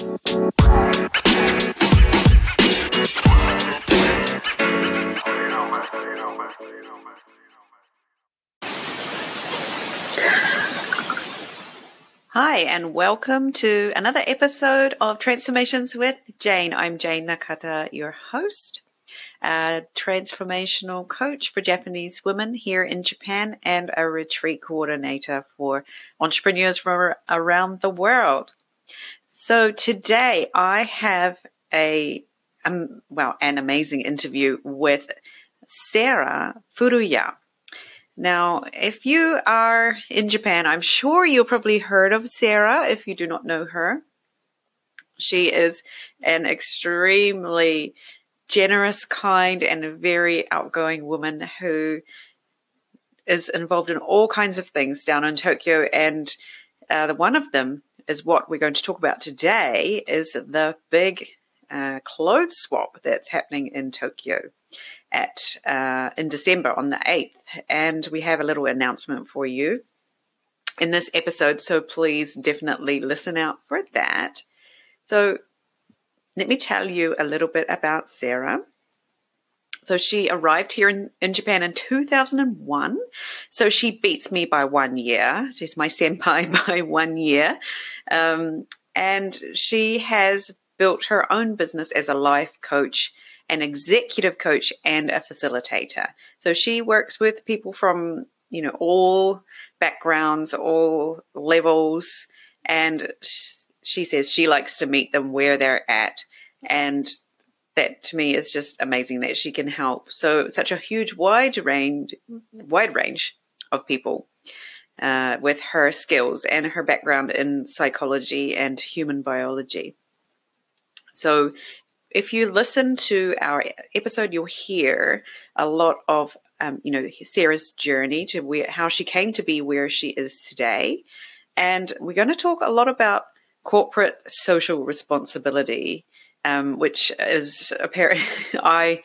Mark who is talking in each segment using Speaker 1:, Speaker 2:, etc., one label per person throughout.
Speaker 1: Hi, and welcome to another episode of Transformations with Jane. I'm Jane Nakata, your host, a transformational coach for Japanese women here in Japan, and a retreat coordinator for entrepreneurs from around the world. So today I have a um, well an amazing interview with Sarah Furuya. Now, if you are in Japan, I'm sure you've probably heard of Sarah if you do not know her. She is an extremely generous, kind, and a very outgoing woman who is involved in all kinds of things down in Tokyo. And uh, one of them is what we're going to talk about today is the big uh, clothes swap that's happening in Tokyo at uh, in December on the 8th. And we have a little announcement for you in this episode. So please definitely listen out for that. So let me tell you a little bit about Sarah. So she arrived here in, in Japan in 2001. So she beats me by one year. She's my senpai by one year. Um, and she has built her own business as a life coach an executive coach and a facilitator. So she works with people from, you know, all backgrounds, all levels, and she says she likes to meet them where they're at. And that to me is just amazing that she can help so such a huge wide range wide range of people uh, with her skills and her background in psychology and human biology so if you listen to our episode, you'll hear a lot of, um, you know, Sarah's journey to where, how she came to be where she is today. And we're going to talk a lot about corporate social responsibility, um, which is apparent. I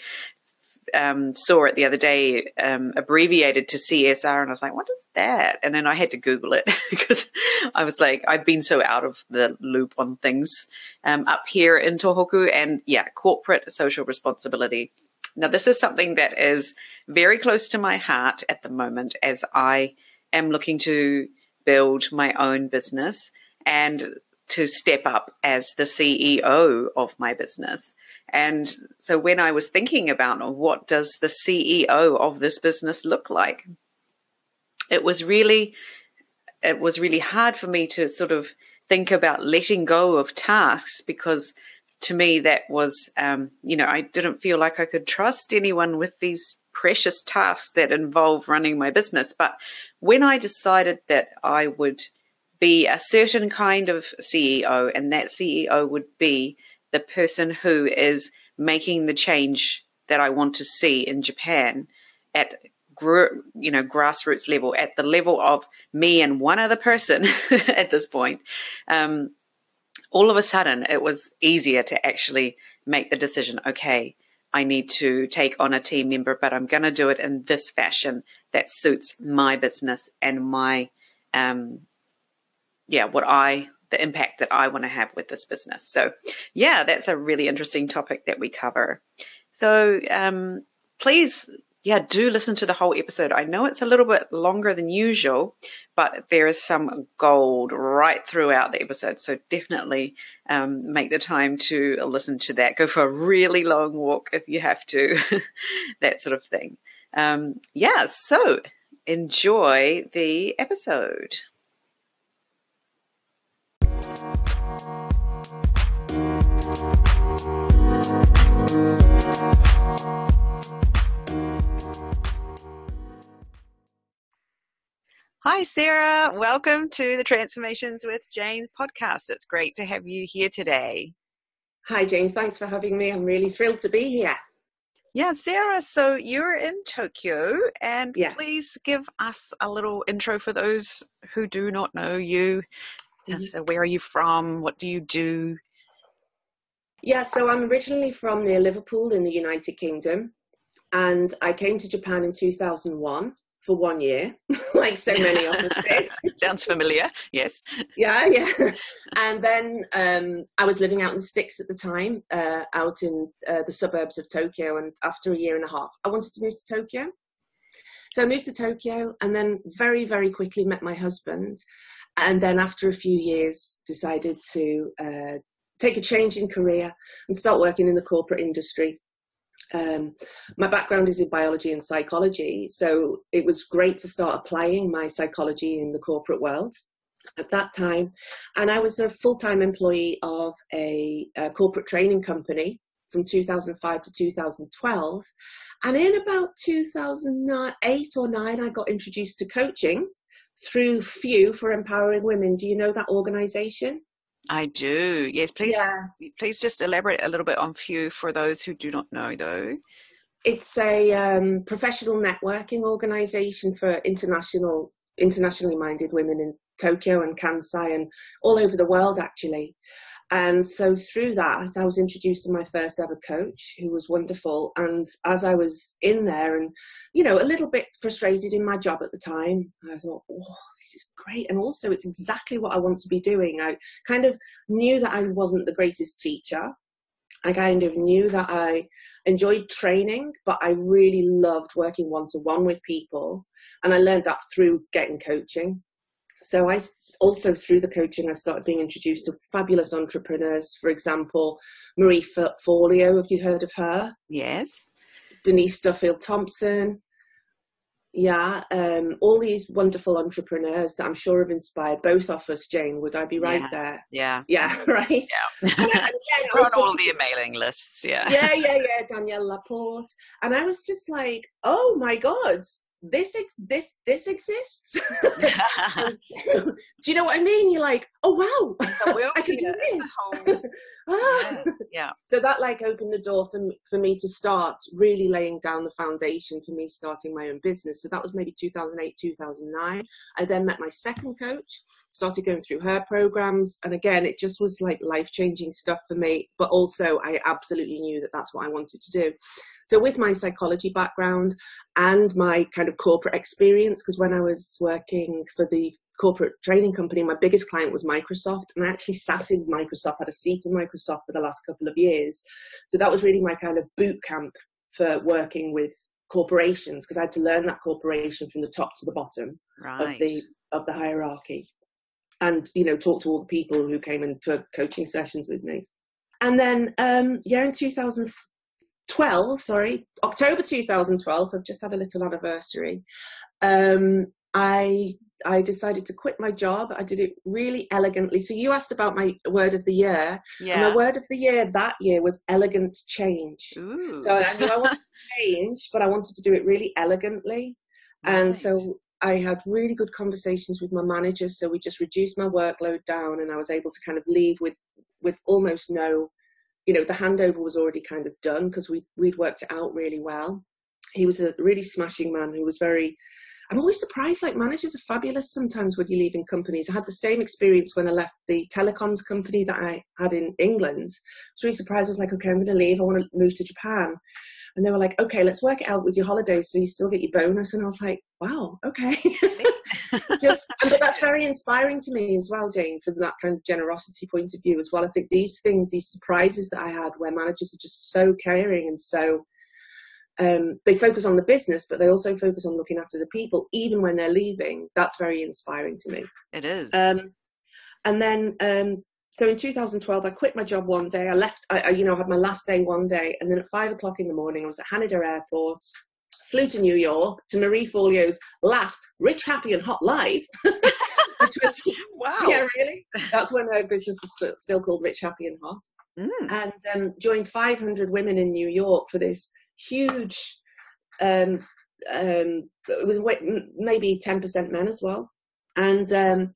Speaker 1: um, saw it the other day, um, abbreviated to CSR, and I was like, "What is that?" And then I had to Google it because I was like, I've been so out of the loop on things um, up here in Tohoku, and yeah, corporate social responsibility. Now, this is something that is very close to my heart at the moment, as I am looking to build my own business and to step up as the CEO of my business. And so when I was thinking about what does the CEO of this business look like, it was really it was really hard for me to sort of think about letting go of tasks because to me that was um, you know I didn't feel like I could trust anyone with these precious tasks that involve running my business. But when I decided that I would be a certain kind of CEO, and that CEO would be the person who is making the change that I want to see in Japan at you know grassroots level at the level of me and one other person at this point. Um, all of a sudden it was easier to actually make the decision okay i need to take on a team member but i'm going to do it in this fashion that suits my business and my um, yeah what i the impact that I want to have with this business. So, yeah, that's a really interesting topic that we cover. So, um, please, yeah, do listen to the whole episode. I know it's a little bit longer than usual, but there is some gold right throughout the episode. So, definitely um, make the time to listen to that. Go for a really long walk if you have to, that sort of thing. Um, yeah, so enjoy the episode. Hi, Sarah. Welcome to the Transformations with Jane podcast. It's great to have you here today.
Speaker 2: Hi, Jane. Thanks for having me. I'm really thrilled to be here.
Speaker 1: Yeah, Sarah, so you're in Tokyo, and yeah. please give us a little intro for those who do not know you. Mm-hmm. So, where are you from? What do you do?
Speaker 2: Yeah, so I'm originally from near Liverpool in the United Kingdom, and I came to Japan in 2001 for one year, like so many of us did.
Speaker 1: Sounds familiar. Yes.
Speaker 2: Yeah, yeah. And then um, I was living out in the sticks at the time, uh, out in uh, the suburbs of Tokyo. And after a year and a half, I wanted to move to Tokyo. So I moved to Tokyo, and then very, very quickly met my husband. And then after a few years, decided to uh, take a change in career and start working in the corporate industry um, my background is in biology and psychology, so it was great to start applying my psychology in the corporate world at that time. And I was a full time employee of a, a, corporate training company from 2005 to 2012. And in about 2008 or 9, I got introduced to coaching through FEW for Empowering Women. Do you know that organization?
Speaker 1: I do. Yes, please. Yeah. Please just elaborate a little bit on FEW for those who do not know, though.
Speaker 2: It's a um, professional networking organization for international, internationally minded women in Tokyo and Kansai and all over the world, actually. And so through that, I was introduced to my first ever coach who was wonderful. And as I was in there and, you know, a little bit frustrated in my job at the time, I thought, oh, this is great. And also, it's exactly what I want to be doing. I kind of knew that I wasn't the greatest teacher. I kind of knew that I enjoyed training, but I really loved working one to one with people. And I learned that through getting coaching. So I also through the coaching, I started being introduced to fabulous entrepreneurs. For example, Marie Forleo. Have you heard of her?
Speaker 1: Yes.
Speaker 2: Denise Duffield Thomas. Yeah, um, all these wonderful entrepreneurs that I'm sure have inspired both of us, Jane. Would I be right
Speaker 1: yeah.
Speaker 2: there?
Speaker 1: Yeah.
Speaker 2: Yeah, right.
Speaker 1: Yeah. and, and all the mailing lists, yeah.
Speaker 2: Yeah, yeah, yeah. Danielle Laporte. And I was just like, oh my God, this ex- this this exists. do you know what I mean? You're like, oh wow, I can do this.
Speaker 1: Ah. yeah, yeah.
Speaker 2: So that like opened the door for me, for me to start really laying down the foundation for me starting my own business. So that was maybe 2008, 2009. I then met my second coach, started going through her programs, and again, it just was like life changing stuff for me. But also, I absolutely knew that that's what I wanted to do. So with my psychology background and my kind of corporate experience, because when I was working for the corporate training company, my biggest client was Microsoft, and I actually sat in Microsoft, had a seat in Microsoft for the last couple of years. So that was really my kind of boot camp for working with corporations because I had to learn that corporation from the top to the bottom
Speaker 1: right.
Speaker 2: of the of the hierarchy and you know talk to all the people who came in for coaching sessions with me and then um yeah in 2000 12, sorry, October 2012, so I've just had a little anniversary. Um, I I decided to quit my job. I did it really elegantly. So you asked about my word of the year.
Speaker 1: Yeah.
Speaker 2: my word of the year that year was elegant change.
Speaker 1: Ooh.
Speaker 2: So I knew I wanted to change, but I wanted to do it really elegantly. Right. And so I had really good conversations with my manager. So we just reduced my workload down, and I was able to kind of leave with with almost no you know, the handover was already kind of done because we we'd worked it out really well. He was a really smashing man who was very. I'm always surprised. Like managers are fabulous sometimes when you leave in companies. I had the same experience when I left the telecoms company that I had in England. I was really surprised. I was like, okay, I'm going to leave. I want to move to Japan. And they were like, okay, let's work it out with your holidays so you still get your bonus. And I was like, wow, okay. Just, but that's very inspiring to me as well, Jane, from that kind of generosity point of view as well. I think these things, these surprises that I had where managers are just so caring and so um, they focus on the business, but they also focus on looking after the people, even when they're leaving. That's very inspiring to me.
Speaker 1: It is.
Speaker 2: Um, and then um, so in 2012, I quit my job one day. I left, I, I, you know, I had my last day one day, and then at five o'clock in the morning, I was at Haneda Airport, flew to New York to Marie Forleo's last Rich, Happy, and Hot Live. which was
Speaker 1: wow,
Speaker 2: yeah, really. That's when her business was still called Rich, Happy, and Hot,
Speaker 1: mm.
Speaker 2: and um, joined 500 women in New York for this huge. Um, um, it was maybe 10% men as well, and um,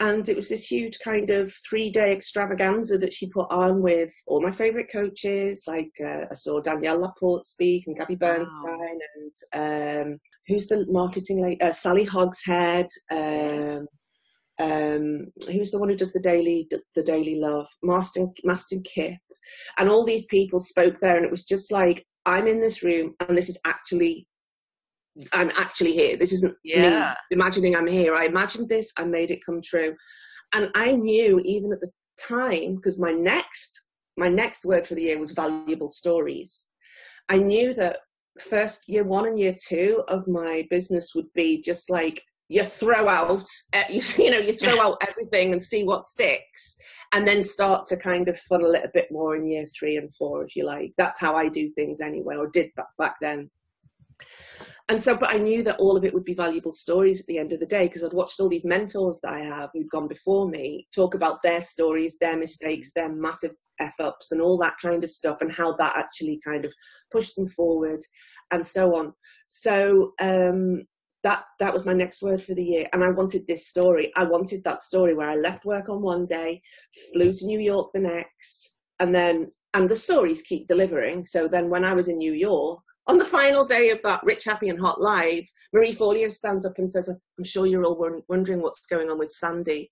Speaker 2: and it was this huge kind of three day extravaganza that she put on with all my favorite coaches like uh, i saw danielle laporte speak and gabby bernstein wow. and um, who's the marketing lady uh, sally hogshead um, um, who's the one who does the daily the daily love mastin mastin kipp and all these people spoke there and it was just like i'm in this room and this is actually I'm actually here. This isn't
Speaker 1: Yeah.
Speaker 2: me imagining I'm here. I imagined this, I made it come true. And I knew even at the time, because my next my next word for the year was valuable stories. I knew that first year one and year two of my business would be just like you throw out uh, you, you know you throw out everything and see what sticks and then start to kind of funnel it a bit more in year three and four if you like. That's how i do things anyway or did back, back then. And so but i knew that all of it would be valuable stories at the end of the day because i'd watched all these mentors that i have who'd gone before me talk about their stories their mistakes their massive f ups and all that kind of stuff and how that actually kind of pushed them forward and so on. So um that that was my next word for the year. And i wanted this story. I wanted that story where i left work on one day flew to new york the next and then and the stories keep delivering. So then when i was in new york on the final day of that rich happy and hot live marie forleo stands up and says i'm sure you're all wondering what's going on with sandy.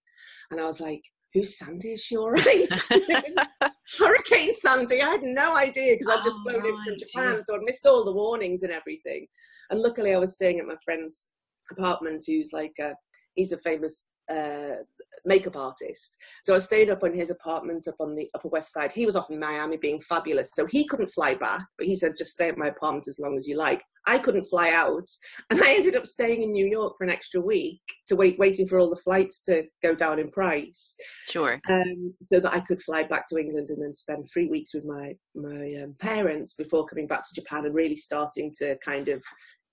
Speaker 2: And i was like who's sandy is she all right hurricane sandy i had no idea because i'd just
Speaker 1: Oh,
Speaker 2: flown in from japan
Speaker 1: yeah.
Speaker 2: so i'd missed all the warnings and everything and luckily, I was staying at my friend's apartment, who's like a, he's a famous uh, makeup artist. So I stayed up on his apartment up on the Upper West Side. He was off in Miami being fabulous, so he couldn't fly back. But he said, "Just stay at my apartment as long as you like." I couldn't fly out, and I ended up staying in New York for an extra week to wait, waiting for all the flights to go down in price
Speaker 1: Sure.
Speaker 2: um, so that I could fly back to England and then spend three weeks with my my um, parents before coming back to Japan and really starting to kind of,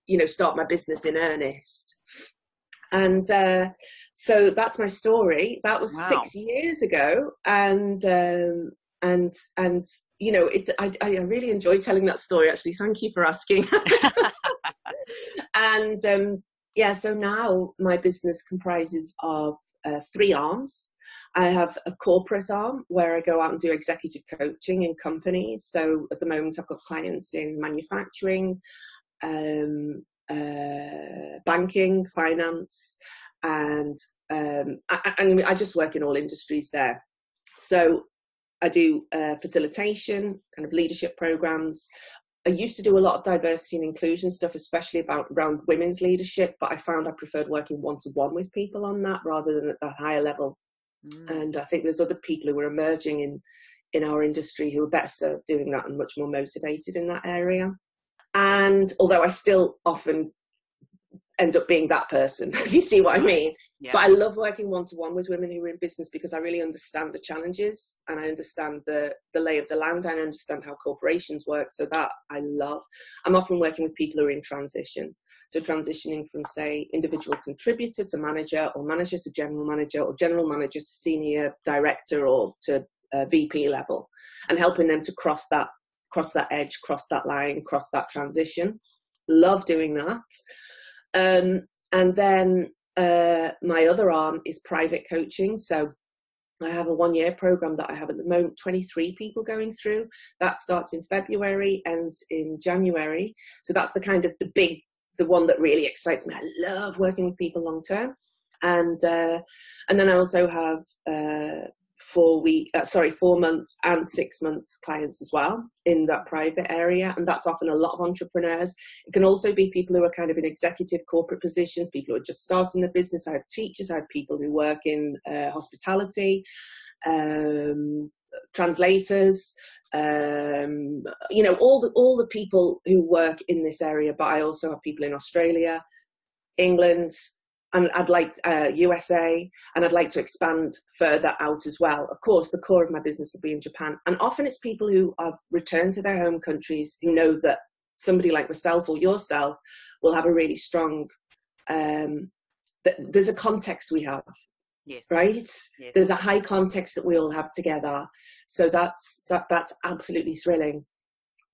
Speaker 2: you know, start my business in earnest. And uh, so that's my story. That was
Speaker 1: Wow.
Speaker 2: six years ago, and um, and and you know, it's I, I really enjoy telling that story. Actually, thank you for asking. and um, yeah, so now my business comprises of uh, three arms. I have a corporate arm where I go out and do executive coaching in companies. So at the moment, I've got clients in manufacturing, um, uh, banking, finance, and um, I, I, I just work in all industries there. So I do uh, facilitation, kind of leadership programs. I used to do a lot of diversity and inclusion stuff, especially about around women's leadership, but I found I preferred working one to one with people on that rather than at that higher level.
Speaker 1: Mm.
Speaker 2: And I think there's other people who are emerging in in our industry who are better served doing that and much more motivated in that area. And although I still often end up being that person, if you see what I mean.
Speaker 1: Yeah.
Speaker 2: But I love working one to one with women who are in business because I really understand the challenges and I understand the the lay of the land and I understand how corporations work. So that I love. I'm often working with people who are in transition. So transitioning from say individual contributor to manager or manager to general manager or general manager to senior director or to uh, VP level and helping them to cross that cross that edge, cross that line, cross that transition. Love doing that. Um, and then uh, my other arm is private coaching. So I have a one year program that I have at the moment, 23 people going through. That starts in February, ends in January. So that's the kind of the big, the one that really excites me. I love working with people long term. And uh, and then I also have uh, four week, uh, sorry, four month and six month clients as well in that private area, and that's often a lot of entrepreneurs. It can also be people who are kind of in executive corporate positions, people who are just starting the business. I have teachers, I have people who work in uh, hospitality, um, translators, um, you know, all the all the people who work in this area. But I also have people in Australia, England, and I'd like uh, USA, and I'd like to expand further out as well. Of course, the core of my business will be in Japan, and often it's people who have returned to their home countries who know that somebody like myself or yourself will have a really strong. Um, th- there's a context we have,
Speaker 1: yes.
Speaker 2: right?
Speaker 1: Yes.
Speaker 2: There's a high context that we all have together, so that's that, that's absolutely thrilling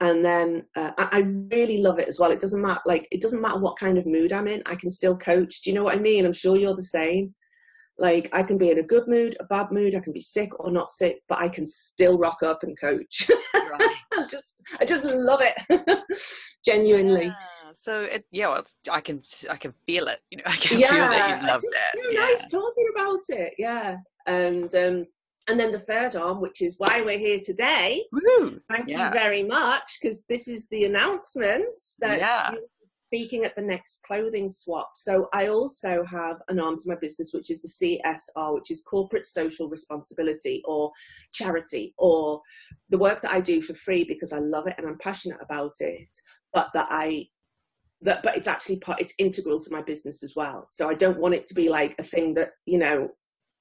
Speaker 2: and then uh, I, really love it as well. It doesn't matter, like it doesn't matter what kind of mood I'm in. I can still coach. Do you know what I mean? I'm sure you're the same. Like I can be in a good mood, a bad mood. I can be sick or not sick, but I can still rock up and coach.
Speaker 1: Right.
Speaker 2: I just, I just love it, genuinely.
Speaker 1: Yeah. So it, yeah, well, I can I can feel it. You know, I can feel that you love that.
Speaker 2: so
Speaker 1: yeah.
Speaker 2: nice talking about it. Yeah, and um, and then the third arm, which is why we're here today.
Speaker 1: Woo.
Speaker 2: Thank
Speaker 1: Yeah.
Speaker 2: you very much, because this is the announcement that
Speaker 1: Yeah.
Speaker 2: speaking at the next clothing swap. So I also have an arm to my business, which is the CSR, which is corporate social responsibility or charity, or the work that I do for free because I love it and I'm passionate about it, but that I that but it's actually part it's integral to my business as well so i don't want it to be like a thing that you know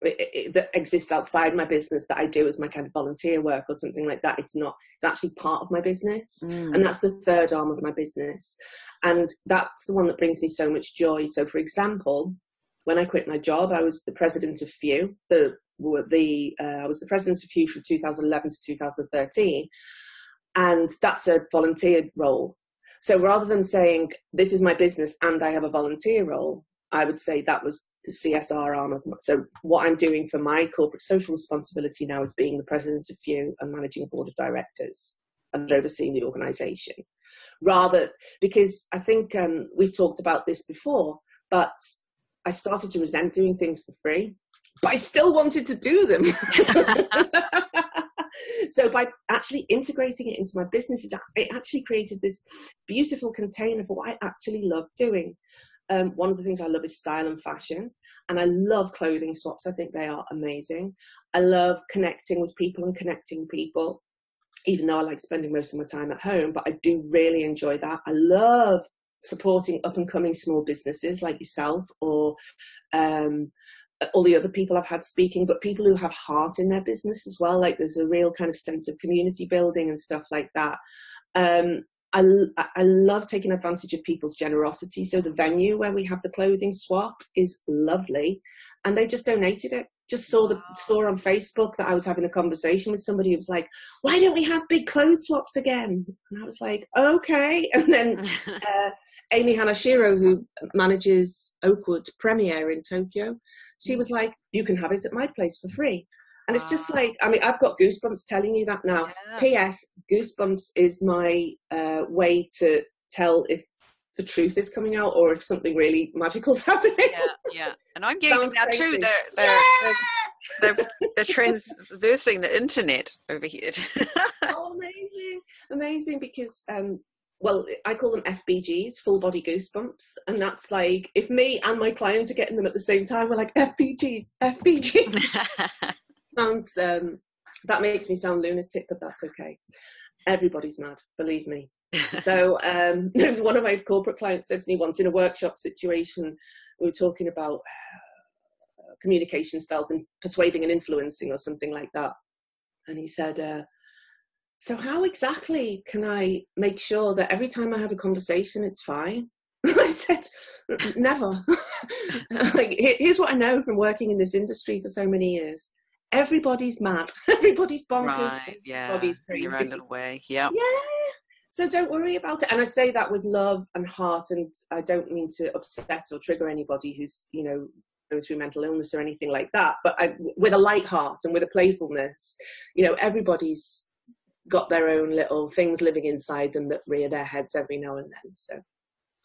Speaker 2: that exists outside my business that I do as my kind of volunteer work or something like that. It's not, it's actually part of my business. Mm. And that's the third arm of my business. And that's the one that brings me so much joy. So, for example, when I quit my job, I was the president of FEW. The, the, uh, I was the president of FEW from 2011 to 2013. And that's a volunteer role. So rather than saying, this is my business and I have a volunteer role, I would say that was the CSR arm of my, so what I'm doing for my corporate social responsibility now is being the president of FEW and managing a board of directors and overseeing the organisation. Rather, because I think um, we've talked about this before, but I started to resent doing things for free, but I still wanted to do them. so by actually integrating it into my business, it actually created this beautiful container for what I actually love doing. Um, one of the things I love is style and fashion, and I love clothing swaps. I think they are amazing. I love connecting with people and connecting people, even though I like spending most of my time at home, but I do really enjoy that. I love supporting up and coming small businesses like yourself or um, all the other people I've had speaking, but people who have heart in their business as well. Like there's a real kind of sense of community building and stuff like that. Um, I, I love taking advantage of people's generosity. So the venue where we have the clothing swap is lovely, and they just donated it. Just saw the saw on Facebook that I was having a conversation with somebody who was like, "Why don't we have big clothes swaps again?" And I was like, "Okay." And then uh, Amy Hanashiro, who manages Oakwood Premier in Tokyo, she was like, "You can have it at my place for free." And it's just like, I mean, I've got goosebumps telling you that now. Yeah. P.S. Goosebumps is my uh, way to tell if the truth is coming out or if something really magical's happening.
Speaker 1: Yeah, yeah. And I'm getting Sounds now crazy. too. They're, they're, yeah! they're, they're, they're transversing the internet over here.
Speaker 2: oh, amazing. Amazing because um, well, I call them FBGs, full body goosebumps. And that's like, if me and my clients are getting them at the same time, we're like, FBGs, FBGs. sounds um, that makes me sound lunatic, but that's okay. Everybody's mad, believe me. so um, one of my corporate clients said to me once in a workshop situation, we were talking about uh, communication styles and persuading and influencing or something like that. And he said, uh, so how exactly can I make sure that every time I have a conversation, it's fine? I said, never. like, here's what I know from working in this industry for so many years everybody's mad, everybody's bonkers, right,
Speaker 1: yeah. everybody's crazy. In your own little way, yeah.
Speaker 2: Yeah. So don't worry about it. And I say that with love and heart, and I don't mean to upset or trigger anybody who's, you know, going through mental illness or anything like that. But I, with a light heart and with a playfulness, you know, everybody's got their own little things living inside them that rear their heads every now and then. So,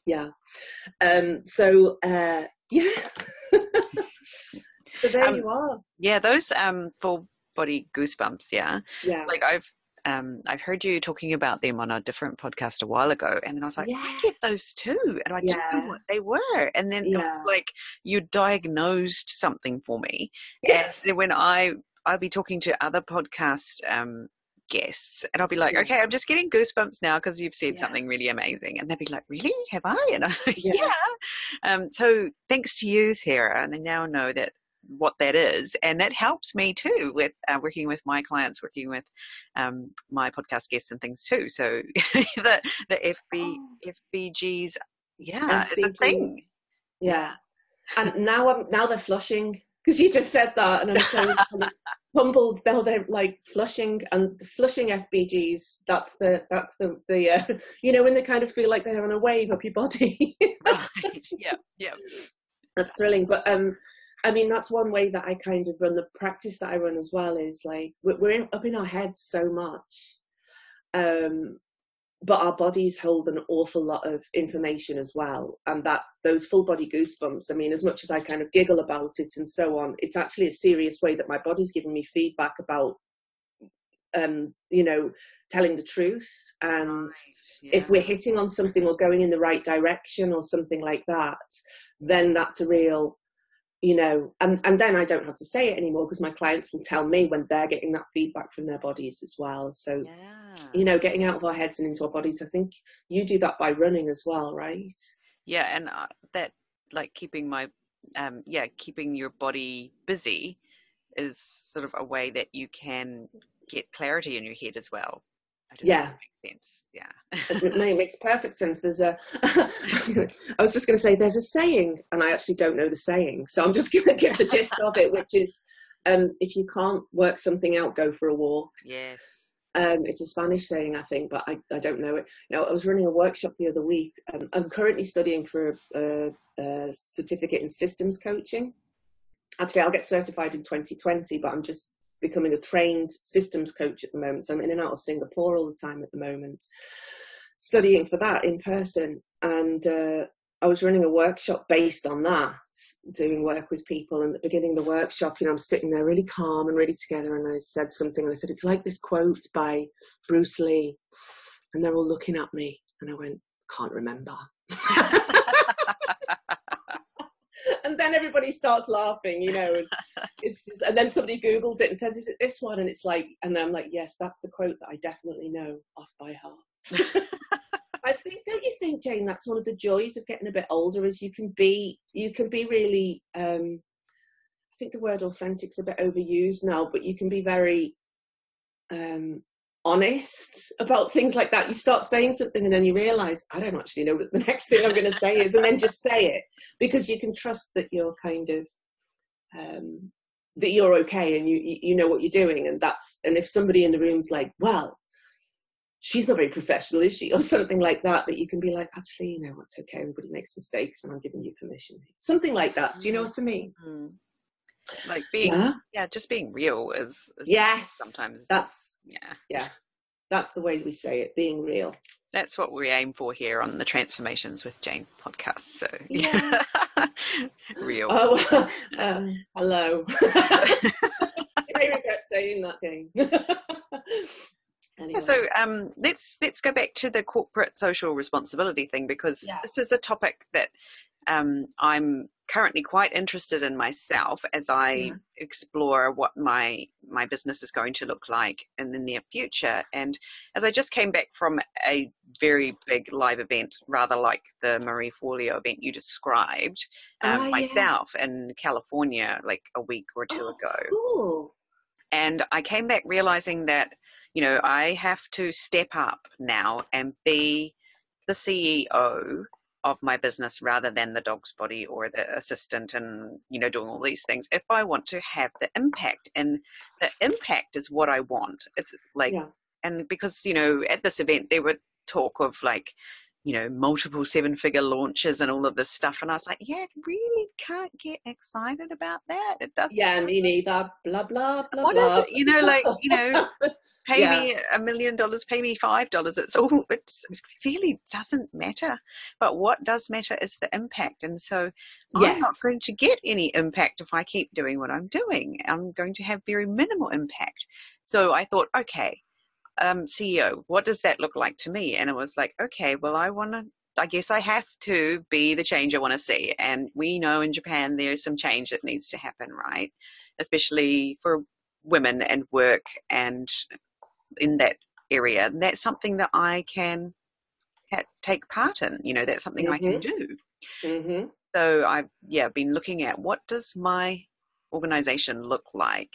Speaker 2: yeah. Um, so, uh, yeah. So there um, you are.
Speaker 1: Yeah, those um, full body goosebumps. Yeah,
Speaker 2: yeah.
Speaker 1: Like I've um, I've heard you talking about them on a different podcast a while ago, and then I was like, yeah. I get those too, and I yeah. didn't know what they were. And then yeah. it was like you diagnosed something for me.
Speaker 2: Yes.
Speaker 1: And when I I'll be talking to other podcast um, guests and I'll be like, okay, I'm just getting goosebumps now because you've said something really amazing. And they'll be like, really? Have I? And I'm like, yeah. yeah. Um, so thanks to you, Sarah. And I now know that what that is and that helps me too with uh, working with my clients working with um, my podcast guests and things too. So the the fb oh. fbgs yeah FBGs. is a thing.
Speaker 2: Yeah. And now i'm now they're flushing because you just said that and i'm so humbled now they're like flushing and flushing fbgs that's the that's the the uh, you know when they kind of feel like they're on a wave up your body.
Speaker 1: Right. Yeah yeah
Speaker 2: that's thrilling but um I mean, that's one way that I kind of run the practice that I run as well is like we're up in our heads so much. Um, but our bodies hold an awful lot of information as well. And that those full body goosebumps, I mean, as much as I kind of giggle about it and so on, it's actually a serious way that my body's giving me feedback about um, you know, telling the truth. And
Speaker 1: yeah.
Speaker 2: if we're hitting on something or going in the right direction or something like that, then that's a real, you know, and, and then I don't have to say it anymore because my clients will tell me when they're getting that feedback from their bodies as well. So,
Speaker 1: yeah.
Speaker 2: you know, getting out of our heads and into our bodies, I think you do that by running as well, right?
Speaker 1: yeah and uh, that like keeping my um yeah keeping your body busy is sort of a way that you can get clarity in your head as well I don't know if
Speaker 2: Yeah.
Speaker 1: sense yeah
Speaker 2: it makes perfect sense. There's a, I was just going to say, there's a saying, and I actually don't know the saying, so I'm just going to give the gist of it, which is, um, if you can't work something out, go for a walk.
Speaker 1: yes
Speaker 2: Um, it's a Spanish saying, I think, but I, I don't know it. You know, I was running a workshop the other week. Um, I'm currently studying for a, a certificate in systems coaching. Actually, I'll get certified in 2020, but I'm just becoming a trained systems coach at the moment. So I'm in and out of Singapore all the time at the moment, studying for that in person. And uh, I was running a workshop based on that, doing work with people. And at the beginning of the workshop, you know, I'm sitting there really calm and really together. And I said something, and I said, It's like this quote by Bruce Lee. And they're all looking at me. And I went, Can't remember. and then everybody starts laughing, you know. And, it's just, and then somebody Googles it and says, Is it this one? And it's like, and I'm like, Yes, that's the quote that I definitely know off by heart. I think, don't you think, Jane, that's one of the joys of getting a bit older is you can be, you can be really, um, I think the word authentic's a bit overused now, but you can be very um, honest about things like that. You start saying something and then you realize, I don't actually know what the next thing I'm going to say is, and then just say it because you can trust that you're kind of, um, that you're okay and you, you know what you're doing. And that's, and if somebody in the room's like, well, she's not very professional, is she? Or something like that, that you can be like, actually, you know, it's okay. Everybody makes mistakes and I'm giving you permission. Something like that. Do you know what I mean?
Speaker 1: Mm. Like being yeah.
Speaker 2: Yeah.
Speaker 1: just being real is, is
Speaker 2: Yes.
Speaker 1: sometimes
Speaker 2: That's,
Speaker 1: yeah
Speaker 2: yeah, that's the way we say it, being real.
Speaker 1: that's what we aim for here on the transformations with jane podcast so
Speaker 2: Yeah.
Speaker 1: real
Speaker 2: Oh, well, um, hello. i regret saying that, Jane. anyway.
Speaker 1: Yeah, so um, let's let's go back to the corporate social responsibility thing because
Speaker 2: Yeah.
Speaker 1: this is a topic that um, I'm currently quite interested in myself as I
Speaker 2: Yeah.
Speaker 1: explore what my my business is going to look like in the near future. And as I just came back from a very big live event, rather like the Marie Forleo event you described, um,
Speaker 2: Ah, yeah.
Speaker 1: myself in California like a week or two
Speaker 2: Oh,
Speaker 1: ago
Speaker 2: Cool.
Speaker 1: and I came back realizing that you know I have to step up now and be the CEO of my business rather than the dog's body or the assistant and you know doing all these things if I want to have the impact and the impact is what I want it's like
Speaker 2: Yeah.
Speaker 1: and because you know at this event there were talk of like you know multiple seven figure launches and all of this stuff and I was like yeah I really can't get excited about that it doesn't
Speaker 2: Yeah, me neither. Blah blah blah
Speaker 1: what is
Speaker 2: blah.
Speaker 1: it? You know, like you know, pay
Speaker 2: Yeah.
Speaker 1: me a million dollars, pay me five dollars. It's all. It's, it really doesn't matter. But what does matter is the impact. And so, I'm not going to get any impact if I keep doing what I'm doing. I'm going to have very minimal impact. So I thought, okay, um, CEO, what does that look like to me? And it was like, okay, well, I want to. I guess I have to be the change I want to see. And we know in Japan there's some change that needs to happen, right? Especially for women and work and in that area. And that's something that I can ha- take part in. You know, that's something I can do.
Speaker 2: hmm
Speaker 1: So I've yeah been looking at what does my organization look like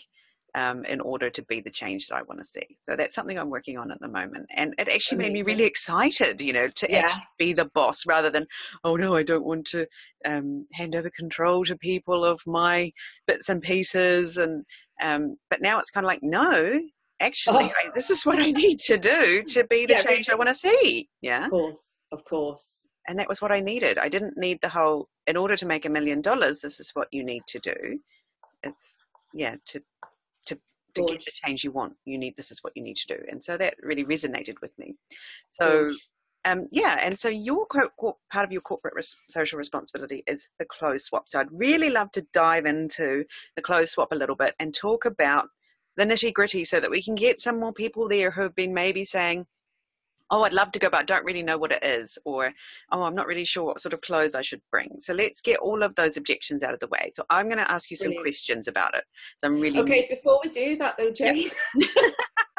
Speaker 1: um, in order to be the change that I want to see. So that's something I'm working on at the moment, and it actually made me really excited. You know, to actually
Speaker 2: Yes.
Speaker 1: be the boss rather than oh no, I don't want to um, hand over control to people of my bits and pieces. And um, but now it's kind of like no. Actually,
Speaker 2: Oh.
Speaker 1: I, this is what I need to do to be the
Speaker 2: Yeah,
Speaker 1: change I want to see. Yeah
Speaker 2: Of course, of course.
Speaker 1: and that was what I needed. I didn't need the whole. In order to make a million dollars, this is what you need to do. It's yeah to to get the change you want. You need this is what you need to do, and so that really resonated with me. So um, yeah, and so your co- co- part of your corporate res- social responsibility is the clothes swap. So I'd really love to dive into the clothes swap a little bit and talk about the nitty gritty so that we can get some more people there who have been maybe saying, oh, I'd love to go, but I don't really know what it is, or oh, I'm not really sure what sort of clothes I should bring. So let's get all of those objections out of the way. So I'm going to ask you some Brilliant. questions about it. So I'm really
Speaker 2: okay. Before we do that, though, Jane.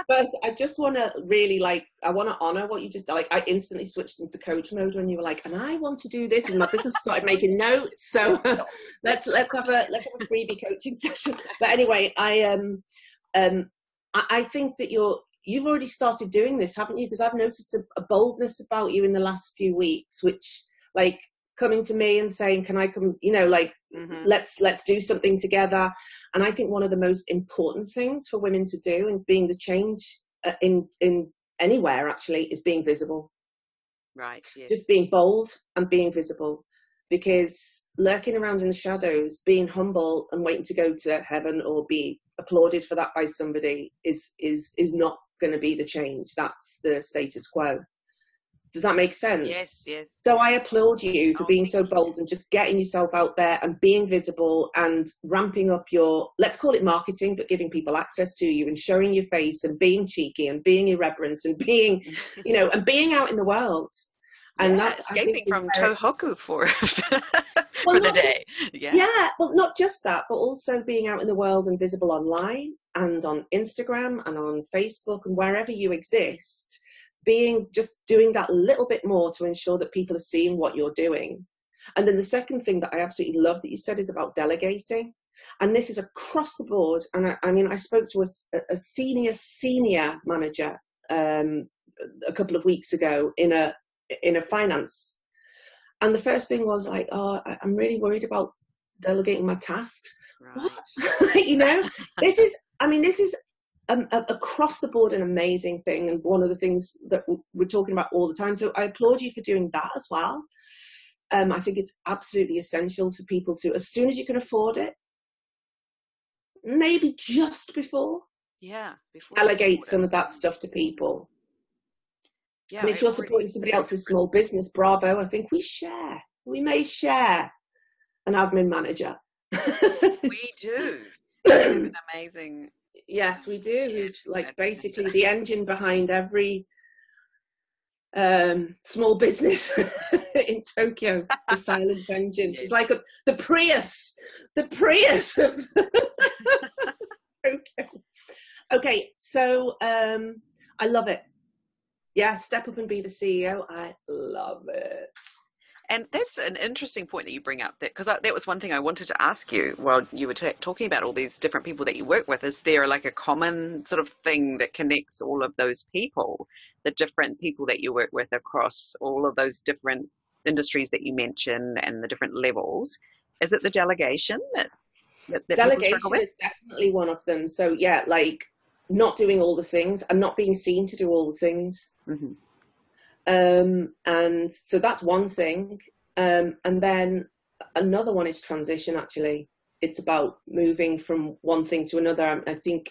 Speaker 2: First, I just want to really like I want to honor what you just like. I instantly switched into coach mode when you were like, and I want to do this, and my business started making notes. So let's let's have a let's have a freebie coaching session. But anyway, I um um I think that you're you've already started doing this, haven't you? Because I've noticed a, a, boldness about you in the last few weeks, which like coming to me and saying, "Can I come?" You know, like mm-hmm. let's let's do something together. And I think one of the most important things for women to do and being the change uh, in in anywhere actually is being visible.
Speaker 1: Right. Yes.
Speaker 2: Just being bold and being visible. Because lurking around in the shadows, being humble and waiting to go to heaven or be applauded for that by somebody is is is not going to be the change. That's the status quo. Does that make sense?
Speaker 1: Yes, yes.
Speaker 2: So I applaud you for oh, being so bold and just getting yourself out there and being visible and ramping up your, let's call it marketing, but giving people access to you and showing your face and being cheeky and being irreverent and being, you know, and being out in the world.
Speaker 1: And yeah, that's escaping from very... Tohoku for, well, for the day.
Speaker 2: Just, yeah. yeah, well, not just that, but also being out in the world and visible online and on Instagram and on Facebook and wherever you exist, being just doing that little bit more to ensure that people are seeing what you're doing. And then the second thing that I absolutely love that you said is about delegating. And this is across the board. And I, I mean, I spoke to a, a senior, senior manager um, a couple of weeks ago in a in a finance. And the first thing was like, oh, I'm really worried about delegating my tasks. Right. What? you know, this is I mean, this is um, across the board an amazing thing, and one of the things that we're talking about all the time. So I applaud you for doing that as well. Um, I think it's absolutely essential for people to, as soon as you can afford it, maybe just before,
Speaker 1: yeah, before
Speaker 2: delegate some of that stuff to people. Yeah, and if you're supporting somebody else's small business, bravo! I think we share. We may share an admin manager.
Speaker 1: we do an amazing.
Speaker 2: Yes, we do. Who's like basically the engine behind every um, small business in Tokyo, the silent engine. She's like a, the Prius, the Prius of Tokyo. Okay, so um, I love it. Yeah, step up and be the CEO. I love it.
Speaker 1: And that's an interesting point that you bring up, that because that was one thing I wanted to ask you while you were t- talking about all these different people that you work with. Is there like a common sort of thing that connects all of those people, the different people that you work with across all of those different industries that you mentioned and the different levels? Is it the delegation that,
Speaker 2: that, delegation is definitely one of them. So yeah, like not doing all the things and not being seen to do all the things. Mm-hmm. Um, and so that's one thing. Um, and then another one is transition, actually. It's about moving from one thing to another. I think,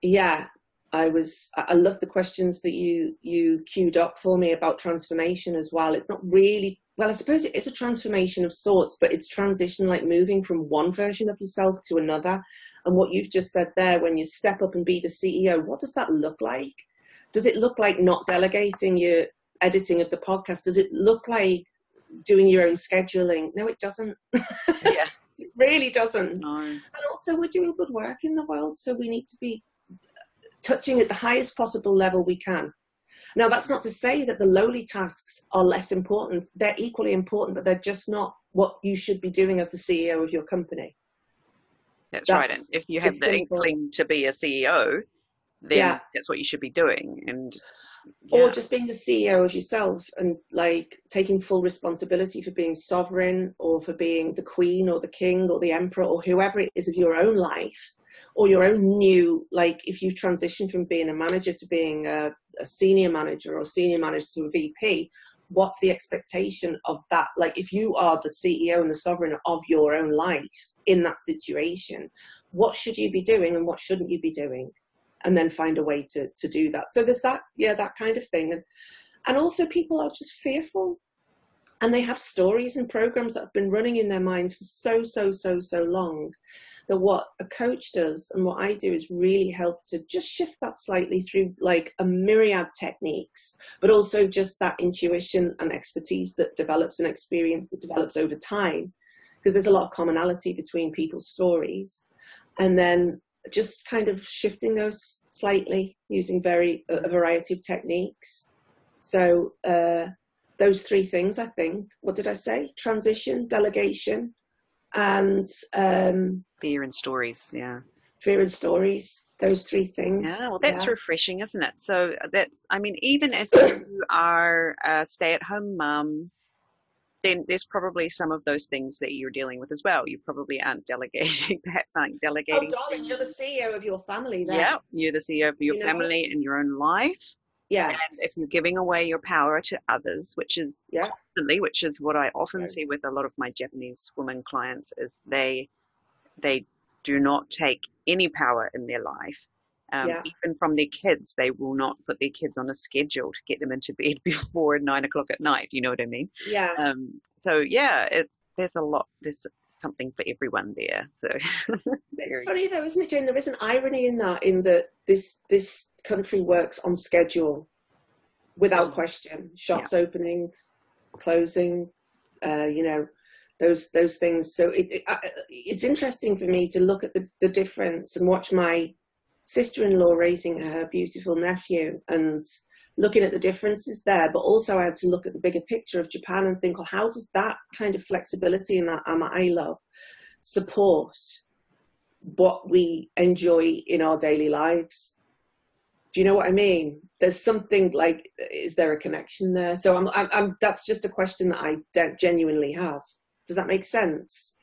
Speaker 2: yeah, I was, I love the questions that you, you queued up for me about transformation as well. It's not really, well, I suppose it is a transformation of sorts, but it's transition, like moving from one version of yourself to another. And what you've just said there, when you step up and be the CEO, what does that look like? does it look like not delegating your editing of the podcast? Does it look like doing your own scheduling? No, it doesn't.
Speaker 1: Yeah.
Speaker 2: it really doesn't.
Speaker 1: No.
Speaker 2: And also, we're doing good work in the world, so we need to be touching at the highest possible level we can. Now, that's not to say that the lowly tasks are less important. They're equally important, but they're just not what you should be doing as the CEO of your company.
Speaker 1: That's, that's right. And if you have the inkling to be a CEO, then yeah. that's what you should be doing and
Speaker 2: yeah. or just being the ceo of yourself and like taking full responsibility for being sovereign or for being the queen or the king or the emperor or whoever it is of your own life or your own new like if you've transitioned from being a manager to being a, a senior manager or senior manager to a vp what's the expectation of that? Like if you are the ceo and the sovereign of your own life in that situation what should you be doing and what shouldn't you be doing? And then find a way to to do that. So there's that yeah that kind of thing. And and also people are just fearful. And they have stories and programs that have been running in their minds for so so so so long that what a coach does and what I do is really help to just shift that slightly through like a myriad techniques, but also just that intuition and expertise that develops and experience that develops over time. Because there's a lot of commonality between people's stories. And then just kind of shifting those slightly using very a variety of techniques. So uh, those three things, I think. What did I say? Transition, delegation, and um,
Speaker 1: fear and stories. Yeah,
Speaker 2: fear and stories. Those three things.
Speaker 1: Yeah, well, that's yeah. refreshing, isn't it? So uh, that's. I mean, even if you are a stay-at-home mum, then there's probably some of those things that you're dealing with as well. You probably aren't delegating. Perhaps aren't oh, delegating.
Speaker 2: Oh, darling, you're the CEO of your family. Then.
Speaker 1: Yeah, you're the CEO of your you family know? and your own life.
Speaker 2: Yeah.
Speaker 1: And if you're giving away your power to others, which is yeah. constantly, which is what I often yes. see with a lot of my Japanese women clients, is they they do not take any power in their life. Um, yeah. Even from their kids, they will not put their kids on a schedule to get them into bed before nine o'clock at night. You know what I mean?
Speaker 2: Yeah.
Speaker 1: Um, so yeah, it's there's a lot. There's something for everyone there. So
Speaker 2: it's funny though, isn't it, Jane? There is an irony in that, in that this this country works on schedule, without mm. question. Shops yeah. opening, closing, uh, you know, those those things. So it, it uh, it's interesting for me to look at the the difference and watch my sister-in-law raising her beautiful nephew and looking at the differences there, but also I had to look at the bigger picture of Japan and think, well, how does that kind of flexibility and that I love support what we enjoy in our daily lives? Do you know what I mean? There's something like, is there a connection there? So I'm, I'm, I'm that's just a question that I genuinely have. Does that make sense?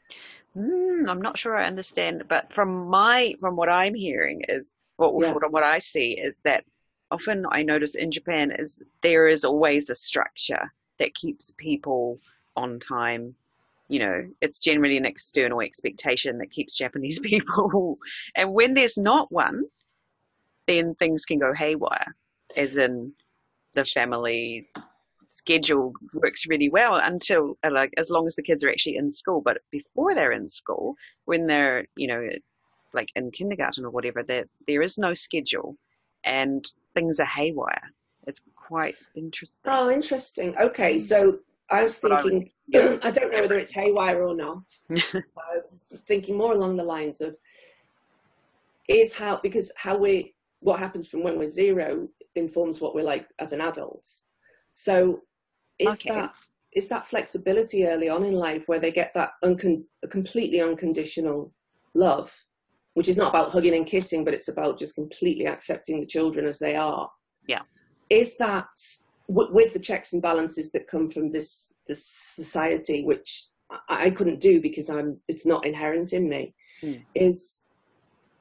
Speaker 1: Mm, I'm not sure I understand, but from my, from what I'm hearing is, what, yeah. what I see is that often I notice in Japan is there is always a structure that keeps people on time. You know, it's generally an external expectation that keeps Japanese people. and when there's not one, then things can go haywire, as in the family schedule works really well until uh, like as long as the kids are actually in school but before they're in school when they're you know like in kindergarten or whatever there there is no schedule and things are haywire. It's quite interesting.
Speaker 2: Oh, interesting. Okay, mm. so I was thinking, I, was, I don't know whether it's haywire or not. I was thinking more along the lines of is how because how we what happens from when we're zero informs what we're like as an adult. So is okay. that is that flexibility early on in life where they get that uncon- completely unconditional love which is not about hugging and kissing, but it's about just completely accepting the children as they are.
Speaker 1: Yeah.
Speaker 2: Is that with the checks and balances that come from this this society, which I, I couldn't do because I'm it's not inherent in me, mm. is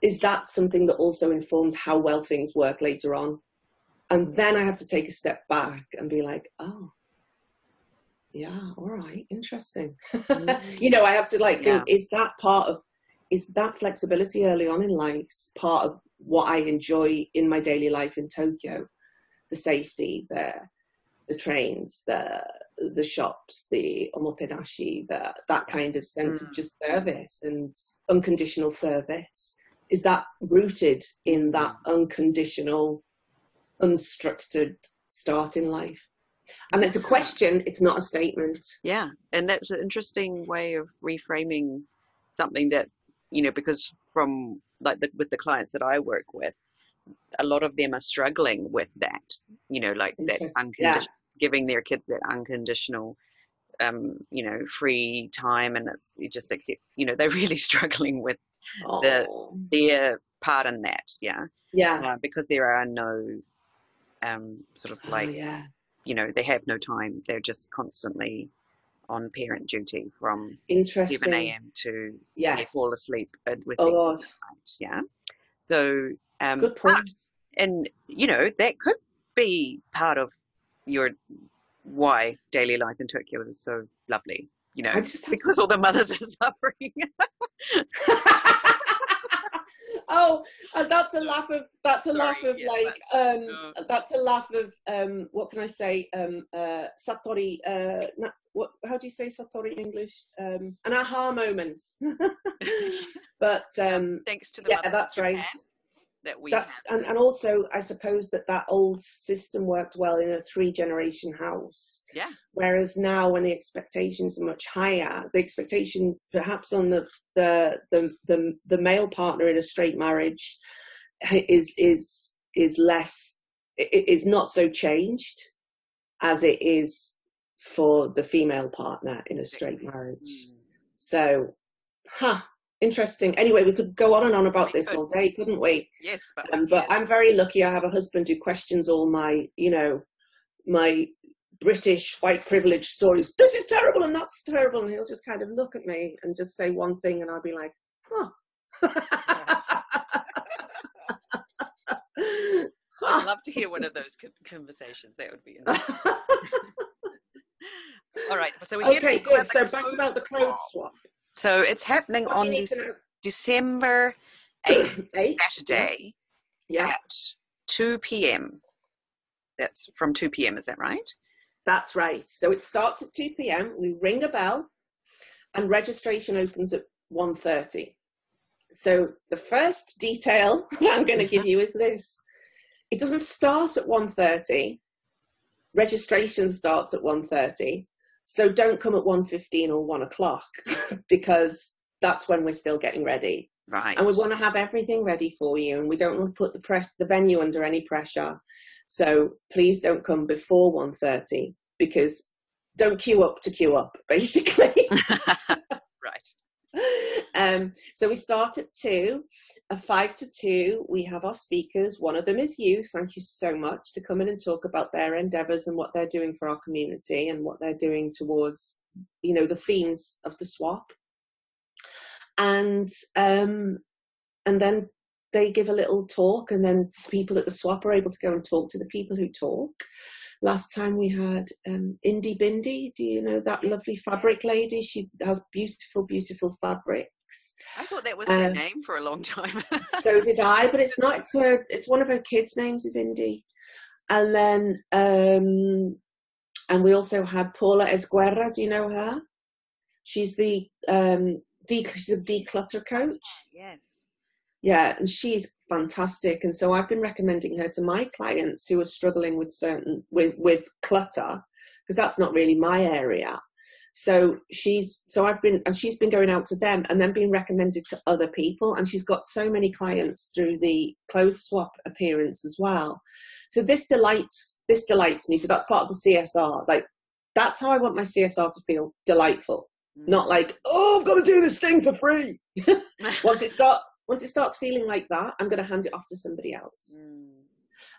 Speaker 2: is that something that also informs how well things work later on? And then I have to take a step back and be like, oh, yeah, all right, interesting. Mm. you know, I have to like yeah. think, is that part of is that flexibility early on in life part of what I enjoy in my daily life in Tokyo. The safety, the the trains, the the shops, the omotenashi, the, that kind of sense mm. of just service and unconditional service. Is that rooted in that mm. unconditional, unstructured start in life? And it's a question, it's not a statement.
Speaker 1: Yeah. And that's an interesting way of reframing something that you know, because from like the, with the clients that I work with, a lot of them are struggling with that, you know, like that unconditional, yeah. giving their kids that unconditional, um, you know, free time, and it's you just accept, you know, they're really struggling with oh. the their part in that, yeah,
Speaker 2: yeah, uh,
Speaker 1: because there are no, um, sort of oh, like, oh, yeah. you know, they have no time. They're just constantly on parent duty from 7 a.m. to yes. they fall asleep with
Speaker 2: oh, God.
Speaker 1: Yeah. So, um,
Speaker 2: good point.
Speaker 1: But, and you know that could be part of your why daily life in Tokyo is so lovely. You know, because all the mothers are suffering.
Speaker 2: oh, and that's a laugh of that's a Sorry, laugh of yeah, like um uh, that's a laugh of um what can I say? Um uh satori uh what how do you say satori in English? Um an aha moment. but um
Speaker 1: thanks to the
Speaker 2: yeah that's right that we that's and, and also i suppose that that old system worked well in a three generation house.
Speaker 1: Yeah.
Speaker 2: Whereas now when the expectations are much higher the expectation perhaps on the the the the, the male partner in a straight marriage is is is less is not so changed as it is for the female partner in a straight marriage. Mm. so huh interesting. Anyway, we could go on and on about this all day, couldn't we?
Speaker 1: Yes,
Speaker 2: but, um, but I'm very lucky. I have a husband who questions all my, you know, my British white privilege stories. This is terrible and that's terrible, and he'll just kind of look at me and just say one thing, and I'll be like, huh.
Speaker 1: I'd love to hear one of those conversations. That would be All right. So
Speaker 2: we okay, good. So back about the clothes swap.
Speaker 1: So it's happening what on De- December 8th, 8th? Saturday
Speaker 2: yeah.
Speaker 1: at 2 p.m. That's from 2 p.m., is that right?
Speaker 2: That's right. So it starts at 2 p.m. We ring a bell and registration opens at 1.30. So the first detail I'm going to give mm-hmm. you is this. It doesn't start at 1.30. Registration starts at 1.30. So don't come at 1.15 or 1 o'clock because that's when we're still getting ready.
Speaker 1: Right.
Speaker 2: And we want to have everything ready for you and we don't want to put the press the venue under any pressure. So please don't come before 1.30 because don't queue up to queue up, basically.
Speaker 1: right.
Speaker 2: Um, so we start at 2 a five to two, we have our speakers. One of them is you. Thank you so much to come in and talk about their endeavours and what they're doing for our community and what they're doing towards, you know, the themes of the swap. And um, and then they give a little talk, and then people at the swap are able to go and talk to the people who talk. Last time we had um, Indy Bindi. Do you know that lovely fabric lady? She has beautiful, beautiful fabric
Speaker 1: I thought that was um, her name for a long time.
Speaker 2: so did I, but it's not. It's her. It's one of her kids' names is Indy, and then um, and we also had Paula Esguerra. Do you know her? She's the um, de- she's a declutter coach.
Speaker 1: Yes.
Speaker 2: Yeah, and she's fantastic. And so I've been recommending her to my clients who are struggling with certain with with clutter because that's not really my area. So she's so I've been and she's been going out to them and then being recommended to other people and she's got so many clients through the clothes swap appearance as well. So this delights this delights me. So that's part of the CSR. Like that's how I want my CSR to feel delightful. Mm. Not like, oh, I've got to do this thing for free. once it starts once it starts feeling like that, I'm going to hand it off to somebody else. Mm.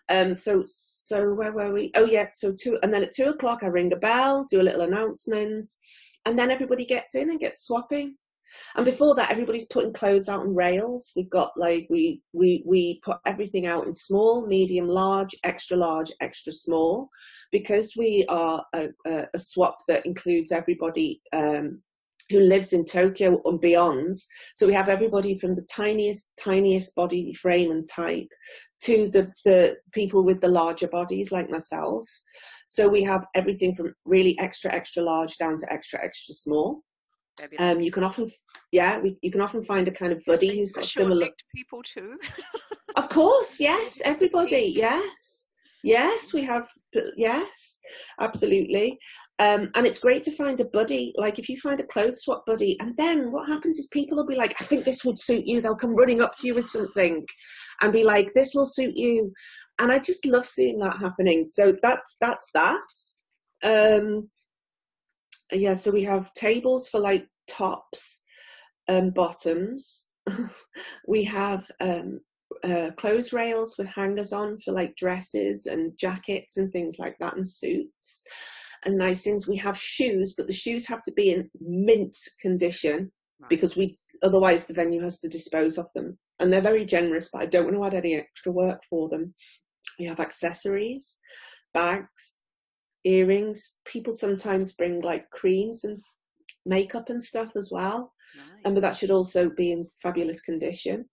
Speaker 2: Um, so so where were we? Oh yeah, so two, and then at two o'clock I ring a bell, do a little announcement, and then everybody gets in and gets swapping. And before that, everybody's putting clothes out on rails. We've got like we we we put everything out in small, medium, large, extra large, extra small, because we are a, a, swap that includes everybody um, who lives in Tokyo and beyond. So we have everybody from the tiniest, tiniest body frame and type to the, the people with the larger bodies like myself. So we have everything from really extra, extra large down to extra, extra small. Um, you can often, yeah, we, you can often find a kind of buddy who's got similar
Speaker 1: people too.
Speaker 2: of course, yes, everybody, yes. Yes, we have. Yes, absolutely. Um, and it's great to find a buddy. Like if you find a clothes swap buddy, and then what happens is people will be like, "I think this would suit you." They'll come running up to you with something, and be like, "This will suit you." And I just love seeing that happening. So that that's that. Um, yeah. So we have tables for like tops and bottoms. we have um, uh, clothes rails with hangers on for like dresses and jackets and things like that and suits and nice things. We have shoes, but the shoes have to be in mint condition right. because we otherwise the venue has to dispose of them. And they're very generous, but I don't want to add any extra work for them. We have accessories, bags, earrings. People sometimes bring like creams and makeup and stuff as well. Nice. And but that should also be in fabulous condition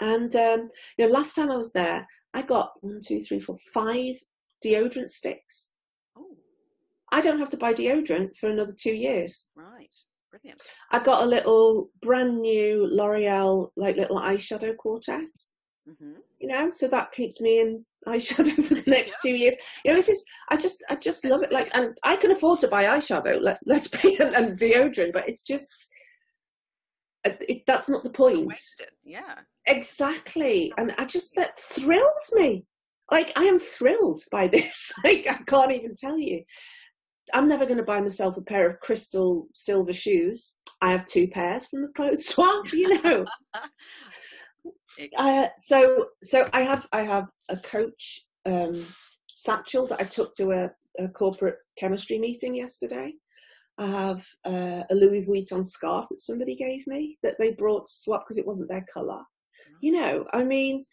Speaker 2: And um, you know, last time I was there, I got one, two, three, four, five deodorant sticks. I don't have to buy deodorant for another two years.
Speaker 1: right. Brilliant.
Speaker 2: I got a little brand new L'Oreal like little eyeshadow quartet.
Speaker 1: hmm
Speaker 2: You know, so that keeps me in eyeshadow for the next two years. You know, this is I just I just love it. Like, and I can afford to buy eyeshadow. Let, let's be and, and deodorant, but it's just uh, it, that's not the point.
Speaker 1: Yeah.
Speaker 2: Exactly. And I just, that thrills me. Like, I am thrilled by this. Like, I can't even tell you. I'm never going to buy myself a pair of crystal silver shoes. I have two pairs from the clothes swap, you know. uh, so, so I have, I have a coach um, satchel that I took to a, a corporate chemistry meeting yesterday. I have uh, a Louis Vuitton scarf that somebody gave me that they brought to swap because it wasn't their color. You know, I mean,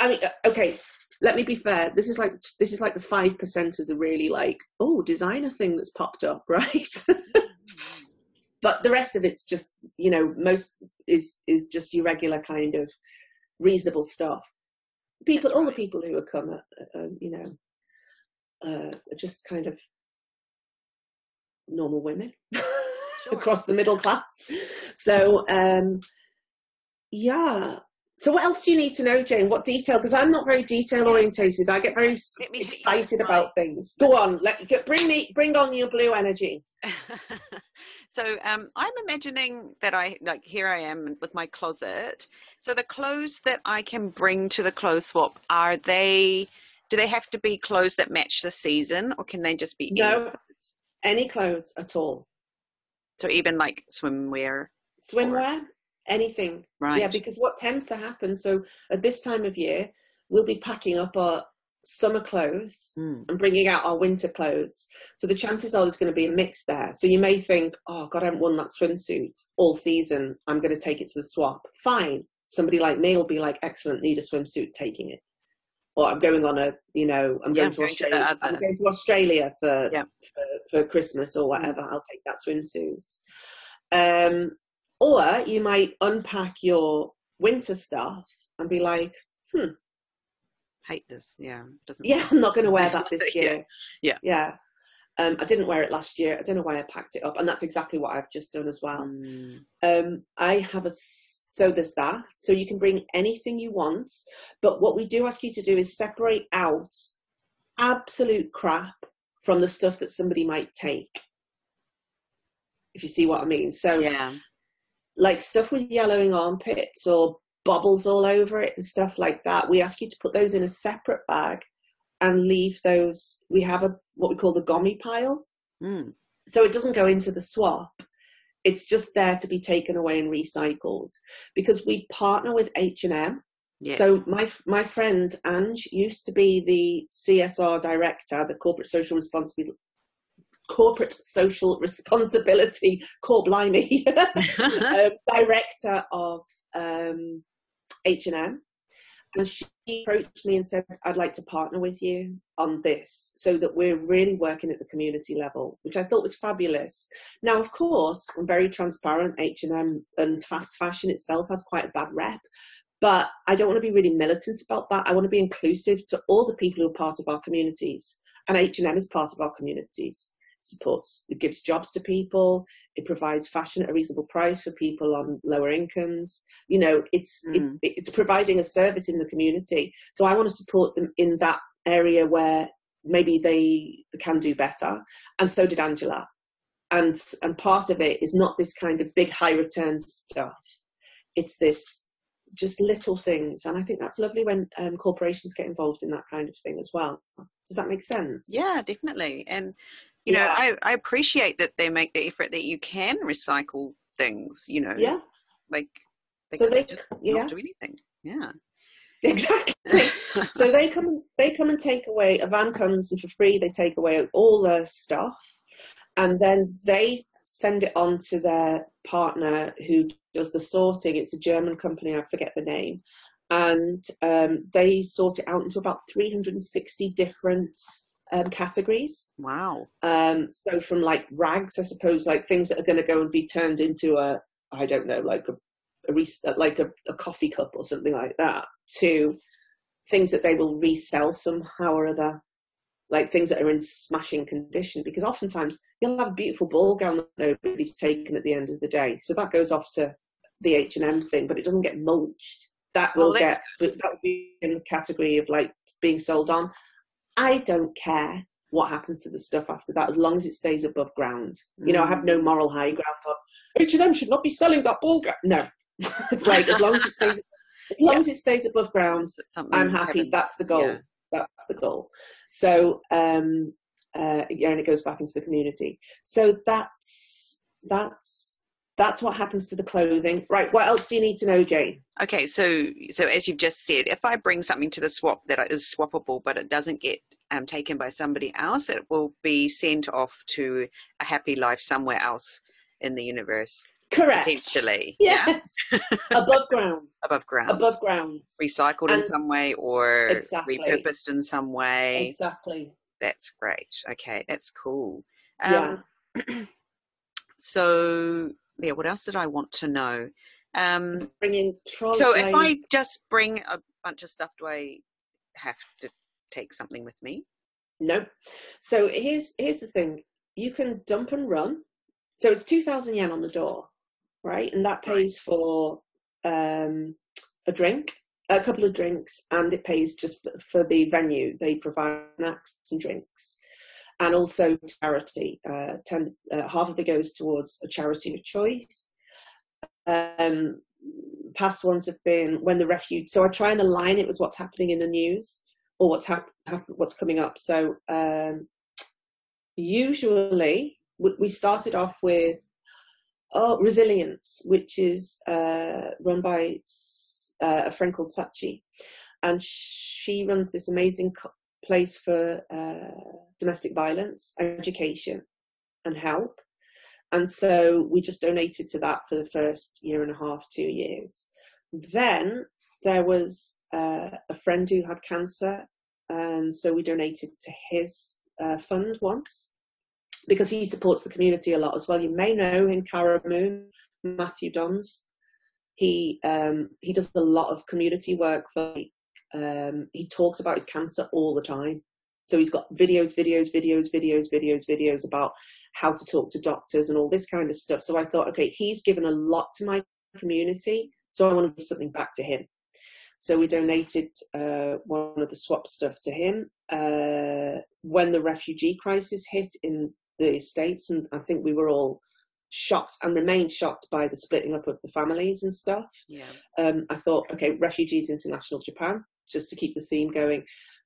Speaker 2: I mean, uh, okay. Let me be fair. This is like this is like the five percent of the really like oh designer thing that's popped up, right? but the rest of it's just you know most is is just your regular kind of reasonable stuff. People, all the people who have come, uh, uh, you know, uh, are just kind of normal women across the middle class. So, um, yeah. So, what else do you need to know, Jane? What detail? Because I'm not very detail orientated. I get very s-
Speaker 1: Let me hit you
Speaker 2: excited about things. Go on, let get, bring me, bring on your blue energy.
Speaker 1: so um, I'm imagining that I like here I am with my closet. So the clothes that I can bring to the clothes swap are they? Do they have to be clothes that match the season, or can they just be any
Speaker 2: No.
Speaker 1: clothes?
Speaker 2: Any clothes at all,
Speaker 1: So even like swimwear,
Speaker 2: swimwear, anything.
Speaker 1: right?
Speaker 2: Yeah, because what tends to happen, so at this time of year, we'll be packing up our summer clothes
Speaker 1: Mm.
Speaker 2: and bringing out our winter clothes. So the chances are there's going to be a mix there. So you may think, oh, God, I haven't worn that swimsuit all season. I'm going to take it to the swap. Fine. Somebody like me will be like, excellent, need a swimsuit, taking it. Or I'm going on a, you know, I'm
Speaker 1: Yeah,
Speaker 2: going to
Speaker 1: going to
Speaker 2: Australia. I'm going to Australia for,
Speaker 1: Yeah.
Speaker 2: for for Christmas or whatever. I'll take that swimsuit. Um, or you might unpack your winter stuff and be like,
Speaker 1: Hate this. Yeah. Doesn't
Speaker 2: yeah, I'm not going to wear that this year.
Speaker 1: Yeah.
Speaker 2: Yeah. Um, I didn't wear it last year. I don't know why I packed it up. And that's exactly what I've just done as well.
Speaker 1: Mm.
Speaker 2: Um, I have a. so there's that. So you can bring anything you want. But what we do ask you to do is separate out absolute crap from the stuff that somebody might take. If you see what I mean. So
Speaker 1: Yeah.
Speaker 2: Like stuff with yellowing armpits or bubbles all over it and stuff like that, we ask you to put those in a separate bag and leave those. We have a what we call the gomi pile,
Speaker 1: Mm.
Speaker 2: so it doesn't go into the swap. It's just there to be taken away and recycled because we partner with H and M.
Speaker 1: Yes.
Speaker 2: So my my friend Ange used to be the CSR director, the corporate social responsibility corporate social responsibility core blimey. Um, director of um, H&M and she approached me and said I'd like to partner with you on this so that we're really working at the community level which I thought was fabulous. Now of course I'm very transparent. H&M and fast fashion itself has quite a bad rep but I don't want to be really militant about that. I want to be inclusive to all the people who are part of our communities and H&M is part of our communities supports it gives jobs to people it provides fashion at a reasonable price for people on lower incomes. You know it's
Speaker 1: Mm.
Speaker 2: it, it's providing a service in the community. So i want to support them in that area where maybe they can do better and so did angela. And and part of it is not this kind of big high return stuff. It's this just little things and i think that's lovely when um, corporations get involved in that kind of thing as well. Does that make sense?
Speaker 1: Yeah, definitely. And you know,
Speaker 2: Yeah.
Speaker 1: I, I appreciate that they make the effort that you can recycle things, you know.
Speaker 2: yeah
Speaker 1: Like they,
Speaker 2: So they-
Speaker 1: just
Speaker 2: yeah.
Speaker 1: not do anything. Yeah.
Speaker 2: exactly so they come they come and take away a van comes and for free they take away all their stuff and then they send it on to their partner who does the sorting it's a german company i forget the name and um, they sort it out into about 360 different um, categories.
Speaker 1: Wow.
Speaker 2: um, so from like rags i suppose like things that are going to go and be turned into a i don't know like a, a like a, a coffee cup or something like that to things that they will resell somehow or other. Like things that are in smashing condition because oftentimes you'll have a beautiful ball gown that nobody's taken at the end of the day. So that goes off to the h&m thing but it doesn't get mulched. That will well, get that would be in the category of like being sold on i don't care what happens to the stuff after that as long as it stays above ground mm. you know i have no mm. moral high ground on h&m should not be selling that ball gown no it's like as long as it stays as long yeah. as it stays above ground i'm happy that's the goal yeah that's the goal. So um, uh, yeah, and it goes back into the community. So that's that's that's what happens to the clothing. Right. What else do you need to know, Jane?
Speaker 1: Okay. So so as you've just said, if I bring something to the swap that is swappable, but it doesn't get um, taken by somebody else, it will be sent off to a happy life somewhere else in the universe.
Speaker 2: Correct.
Speaker 1: Potentially.
Speaker 2: Yes. Yeah. Above ground.
Speaker 1: Above ground.
Speaker 2: Above ground.
Speaker 1: Recycled and in some way or exactly. repurposed in some way.
Speaker 2: Exactly.
Speaker 1: That's great. Okay, that's cool. Um, yeah. so, yeah, what else did I want to know? Um,
Speaker 2: Bringing
Speaker 1: So, if I just bring a bunch of stuff, do I have to take something with me?
Speaker 2: No. So here's here's the thing: you can dump and run. So it's two thousand yen on the door right? And that pays for um, a drink, a couple of drinks, and it pays just for, for the venue. They provide snacks and drinks, and also charity. Uh, ten, uh, half of it goes towards a charity of choice. Um, past ones have been when the refuge. So I try and align it with what's happening in the news or what's hap- hap- what's coming up. So um, usually we started off with Oh, Resilience, which is uh, run by uh, a friend called Sachi. And she runs this amazing place for uh, domestic violence, education, and help. And so we just donated to that for the first year and a half, two years. Then there was uh, a friend who had cancer, and so we donated to his uh, fund once because he supports the community a lot as well. You may know in Karamu, Matthew Dons. He um, he does a lot of community work for. Um, he talks about his cancer all the time. So he's got videos, videos, videos, videos, videos, videos about how to talk to doctors and all this kind of stuff. So I thought, okay, he's given a lot to my community, so I want to give something back to him. So we donated uh, one of the swap stuff to him. Uh, when the refugee crisis hit in the States, and I think we were all shocked and remained shocked by the splitting up of the families and stuff.
Speaker 1: Yeah.
Speaker 2: Um, I thought, okay, Refugees International Japan, just to keep the theme going.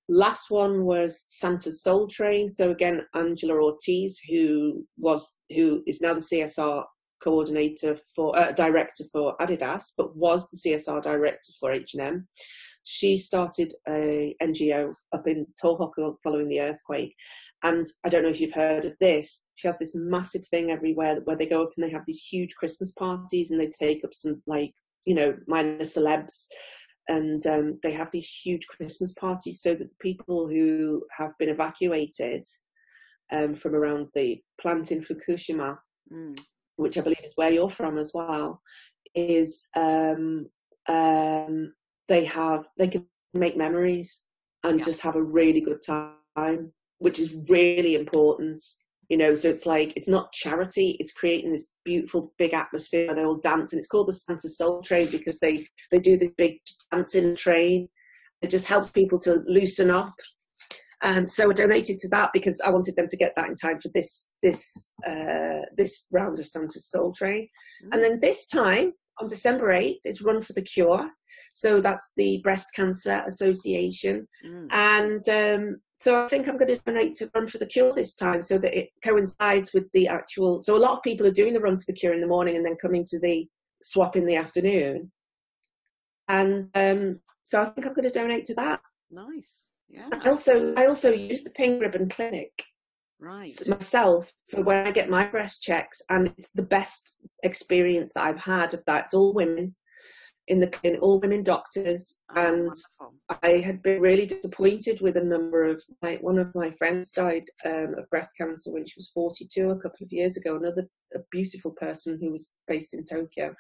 Speaker 2: Last one was Santa's Soul Train. So again, Angela Ortiz, who was who is now the CSR coordinator for uh, director for Adidas, but was the CSR director for H&M. She started a NGO up in Tohoku following the earthquake, and I don't know if you've heard of this. She has this massive thing everywhere where they go up and they have these huge Christmas parties and they take up some like you know minor celebs and um, they have these huge Christmas parties so that people who have been evacuated um, from around the plant in Fukushima, mm. which I believe is where you're from as well, is um, um they have they can make memories and yeah. just have a really good time which is really important you know so it's like it's not charity it's creating this beautiful big atmosphere where they all dance and it's called the santa soul train because they they do this big dancing train it just helps people to loosen up and so I donated to that because I wanted them to get that in time for this this uh, this round of Santa's Soul Train. Mm. And then this time on December 8th, it's Run for the Cure. So that's the Breast Cancer Association. Mm. And um, so I think I'm going to donate to Run for the Cure this time so that it coincides with the actual. So a lot of people are doing the Run for the Cure in the morning and then coming to the swap in the afternoon. And um, so I think I'm going to donate to that.
Speaker 1: Nice. Yeah.
Speaker 2: I also I also use the Pink Ribbon Clinic
Speaker 1: right
Speaker 2: myself for when I get my breast checks, and it's the best experience that I've had of that. It's all women in the clinic, all women doctors, and. I had been really disappointed with a number of my. One of my friends died um, of breast cancer when she was 42 a couple of years ago. Another a beautiful person who was based in Tokyo.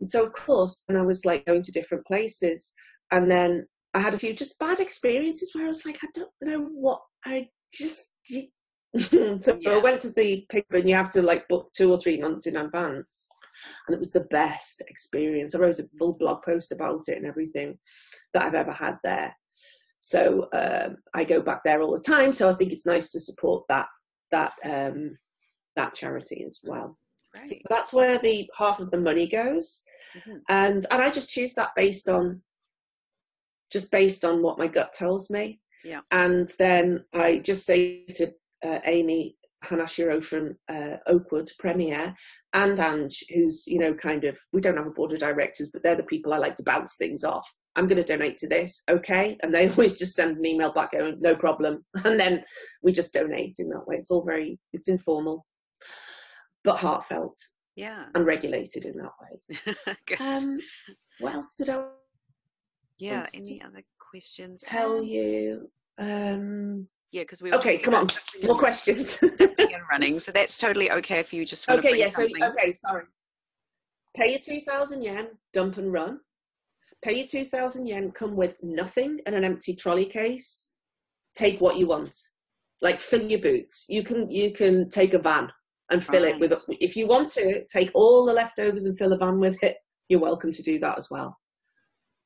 Speaker 2: And so, of course, then I was like going to different places. And then I had a few just bad experiences where I was like, I don't know what I just. so yeah. I went to the paper and you have to like book two or three months in advance. And it was the best experience. I wrote a full blog post about it and everything that I've ever had there. So um, I go back there all the time. So I think it's nice to support that that um, that charity as well. Right. So that's where the half of the money goes, mm-hmm. and and I just choose that based on just based on what my gut tells me.
Speaker 1: Yeah.
Speaker 2: And then I just say to uh, Amy Hanashiro from uh, Oakwood Premier and Ange, who's, you know, kind of, we don't have a board of directors, but they're the people I like to bounce things off. I'm going to donate to this, okay? And they always just send an email back going, no problem. And then we just donate in that way. It's all very, it's informal, but heartfelt.
Speaker 1: Yeah.
Speaker 2: And regulated in that way. um, what else did I?
Speaker 1: Yeah. Any other questions?
Speaker 2: Tell you. Um,
Speaker 1: yeah, because we.
Speaker 2: Okay, come on, more questions.
Speaker 1: and running, so that's totally okay if you just.
Speaker 2: okay, yeah. So okay, sorry. Pay your two thousand yen, dump and run pay your 2000 yen, come with nothing and an empty trolley case. Take what you want. Like fill your boots. You can you can take a van and fill right. it with if you want to take all the leftovers and fill a van with it, you're welcome to do that as well.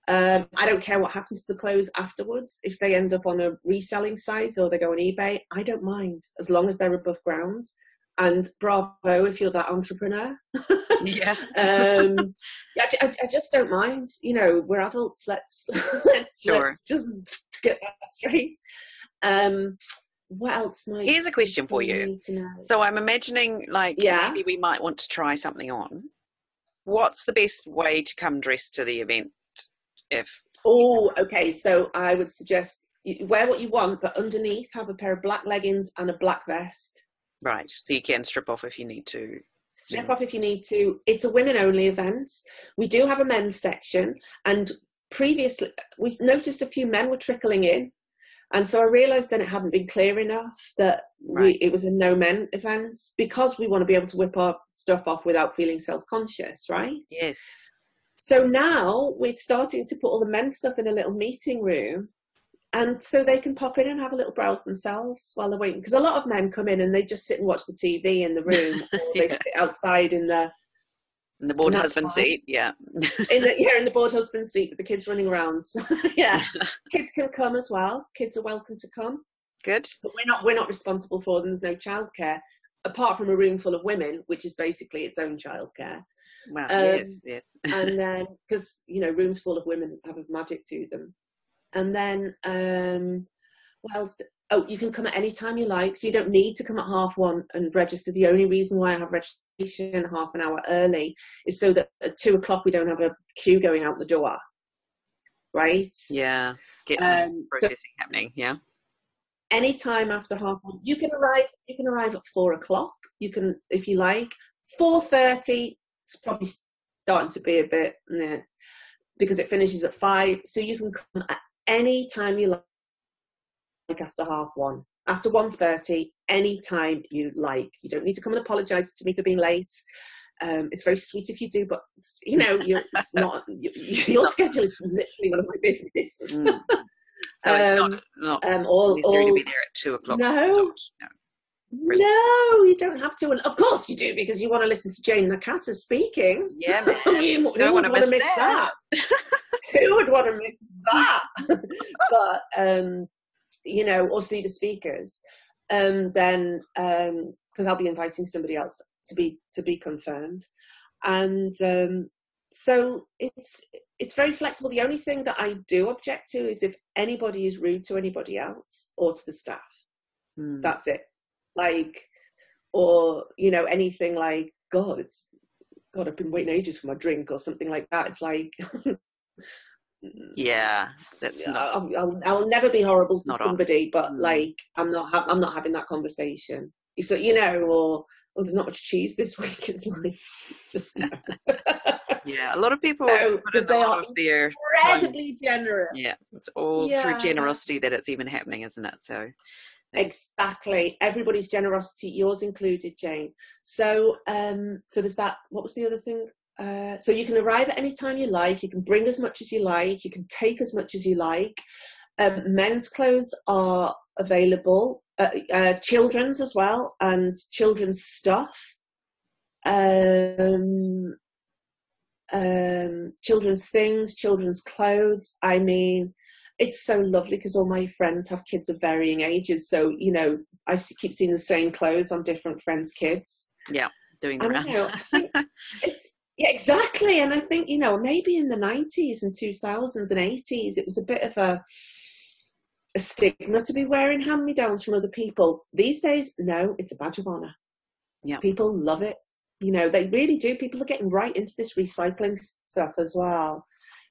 Speaker 2: Um, I don't care what happens to the clothes afterwards. If they end up on a reselling site or they go on eBay, I don't mind as long as they're above ground and bravo if you're that entrepreneur.
Speaker 1: yeah.
Speaker 2: um, I, I, I, just don't mind. You know, we're adults. Let's let's sure. let's just get that straight. Um, what else might?
Speaker 1: Here's a question for you. So I'm imagining, like, yeah. maybe we might want to try something on. What's the best way to come dressed to the event? If
Speaker 2: oh, okay. So I would suggest you wear what you want, but underneath have a pair of black leggings and a black vest
Speaker 1: Right. So you can strip off if you need to.
Speaker 2: Strip off if you need to. It's a women only event. We do have a men's section, and previously we noticed a few men were trickling in. And so I realised then it hadn't been clear enough that right. we, it was a no men event because we want to be able to whip our stuff off without feeling self conscious, right?
Speaker 1: Yes.
Speaker 2: So now we're starting to put all the men's stuff in a little meeting room and so they can pop in and have a little browse themselves while they're waiting. Because a lot of men come in and they just sit and watch the TV in the room, or yeah. they sit outside in the
Speaker 1: in the board husband fine. seat. Yeah,
Speaker 2: in the yeah in the board husband seat with the kids running around. yeah, kids can come as well. Kids are welcome to come.
Speaker 1: Good,
Speaker 2: but we're not we're not responsible for them. There's no childcare apart from a room full of women, which is basically its own childcare.
Speaker 1: Wow. Um, yes, yes.
Speaker 2: and then because you know rooms full of women have a magic to them. And then, um, what else? Do, oh, you can come at any time you like. So you don't need to come at half one and register. The only reason why I have registration half an hour early is so that at two o'clock we don't have a queue going out the door. Right?
Speaker 1: Yeah. Get some um, processing so happening. Yeah.
Speaker 2: Any time after half one, you can arrive. You can arrive at four o'clock. You can, if you like, four thirty. It's probably starting to be a bit nah, because it finishes at five. So you can come at any time you like Like after half one. After 1.30, any time you like. You don't need to come and apologise to me for being late. Um, it's very sweet if you do, but you know, you're not, you, your schedule is literally none of my business.
Speaker 1: Mm. So it's not, um, not um, all, all, to be there at two o'clock.
Speaker 2: No, no. No, you don't have to. And of course you do because you want to listen to Jane Nakata speaking.
Speaker 1: Yeah, man. you,
Speaker 2: don't want to miss, miss that. that. Who would want to miss that? but um, you know, or see the speakers, um, then because um, I'll be inviting somebody else to be to be confirmed, and um, so it's it's very flexible. The only thing that I do object to is if anybody is rude to anybody else or to the staff. Mm. That's it. Like, or you know, anything like God, it's God, I've been waiting ages for my drink or something like that. It's like
Speaker 1: yeah that's not
Speaker 2: I'll, I'll, I'll never be horrible to somebody on. but mm. like i'm not ha- i'm not having that conversation so you know or oh, there's not much cheese this week it's like it's just no.
Speaker 1: yeah a lot of people because so, they are
Speaker 2: their incredibly generous
Speaker 1: yeah it's all yeah. through generosity that it's even happening isn't it so
Speaker 2: exactly everybody's generosity yours included jane so um so there's that what was the other thing Uh, so you can arrive at any time you like. You can bring as much as you like. You can take as much as you like. Um, men's clothes are available, uh, uh, children's as well, and children's stuff. Um, um, children's things, children's clothes. I mean, it's so lovely because all my friends have kids of varying ages. So, you know, I keep seeing the same clothes on different friends' kids.
Speaker 1: Yeah, doing the rounds.
Speaker 2: Know, it's yeah, exactly. And I think, you know, maybe in the 90s and 2000s and 80s, it was a bit of a, a stigma to be wearing hand me downs from other people. These days, no, it's a badge of honor.
Speaker 1: Yeah.
Speaker 2: People love it. You know, they really do. People are getting right into this recycling stuff as well.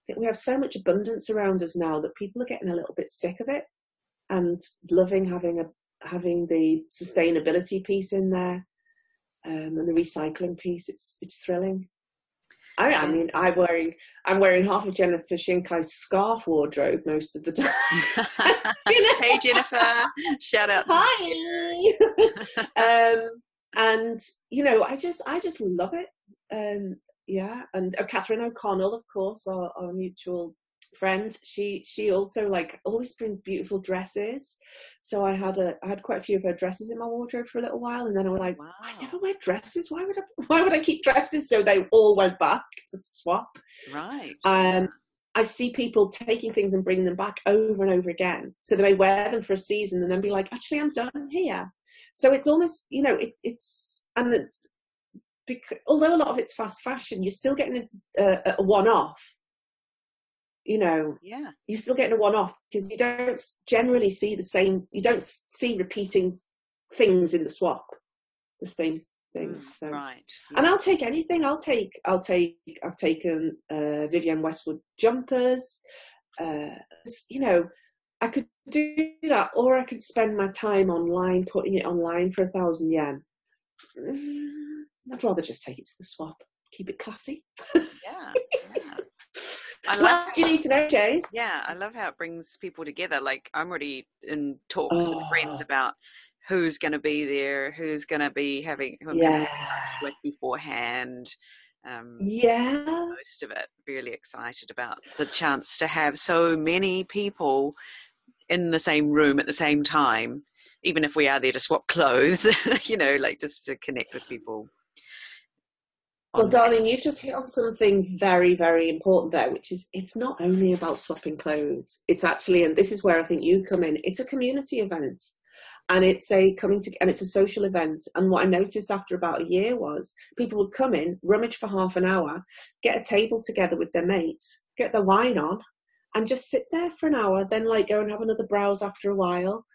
Speaker 2: I think we have so much abundance around us now that people are getting a little bit sick of it and loving having a having the sustainability piece in there um, and the recycling piece. It's it's thrilling. I, I mean, I'm wearing I'm wearing half of Jennifer Shinkai's scarf wardrobe most of the time.
Speaker 1: you know? Hey Jennifer, shout out.
Speaker 2: Hi. um, and you know, I just I just love it. Um, yeah, and uh, Catherine O'Connell, of course, our, our mutual friend she she also like always brings beautiful dresses so i had a i had quite a few of her dresses in my wardrobe for a little while and then i was like wow. i never wear dresses why would i why would i keep dresses so they all went back to swap
Speaker 1: right
Speaker 2: um I see people taking things and bringing them back over and over again. So they may wear them for a season and then be like, actually, I'm done here. So it's almost, you know, it, it's, and it's, because, although a lot of it's fast fashion, you're still getting a, a, a one off you know
Speaker 1: yeah.
Speaker 2: you're still getting a one-off because you don't generally see the same you don't see repeating things in the swap. The same things mm,
Speaker 1: so. right
Speaker 2: yeah. and i'll take anything. I'll take i'll take i've taken uh, vivienne westwood jumpers uh, you know i could do that or i could spend my time online putting it online for a thousand yen i'd rather just take it to the swap keep it classy
Speaker 1: yeah
Speaker 2: I what else do you need to know, Jane?
Speaker 1: Yeah, I love how it brings people together. Like I'm already in talks oh. with friends oh. about who's going to be there, who's going to be having who
Speaker 2: yeah.
Speaker 1: with beforehand. Um,
Speaker 2: yeah,
Speaker 1: most of it really excited about the chance to have so many people in the same room at the same time, even if we are there to swap clothes. you know, like just to connect with people.
Speaker 2: Well, darling, you've just hit on something very, very important there, which is it's not only about swapping clothes. It's actually, and this is where I think you come in. It's a community event, and it's a coming to, and it's a social event. And what I noticed after about a year was people would come in, rummage for half an hour, get a table together with their mates, get the wine on, and just sit there for an hour. Then like go and have another browse after a while.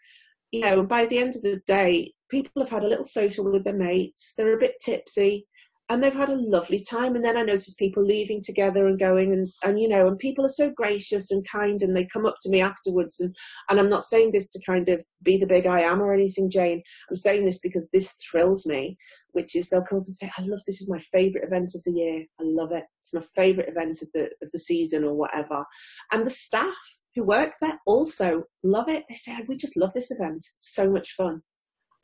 Speaker 2: You know, and by the end of the day, people have had a little social with their mates. They're a bit tipsy and they've had a lovely time and then i notice people leaving together and going and, and you know and people are so gracious and kind and they come up to me afterwards and and i'm not saying this to kind of be the big i am or anything jane. I'm saying this because this thrills me which is they'll come up and say i love this is my favorite event of the year. I love it. It's my favorite event of the of the season or whatever. And the staff who work there also love it. They say we just love this event. So much fun.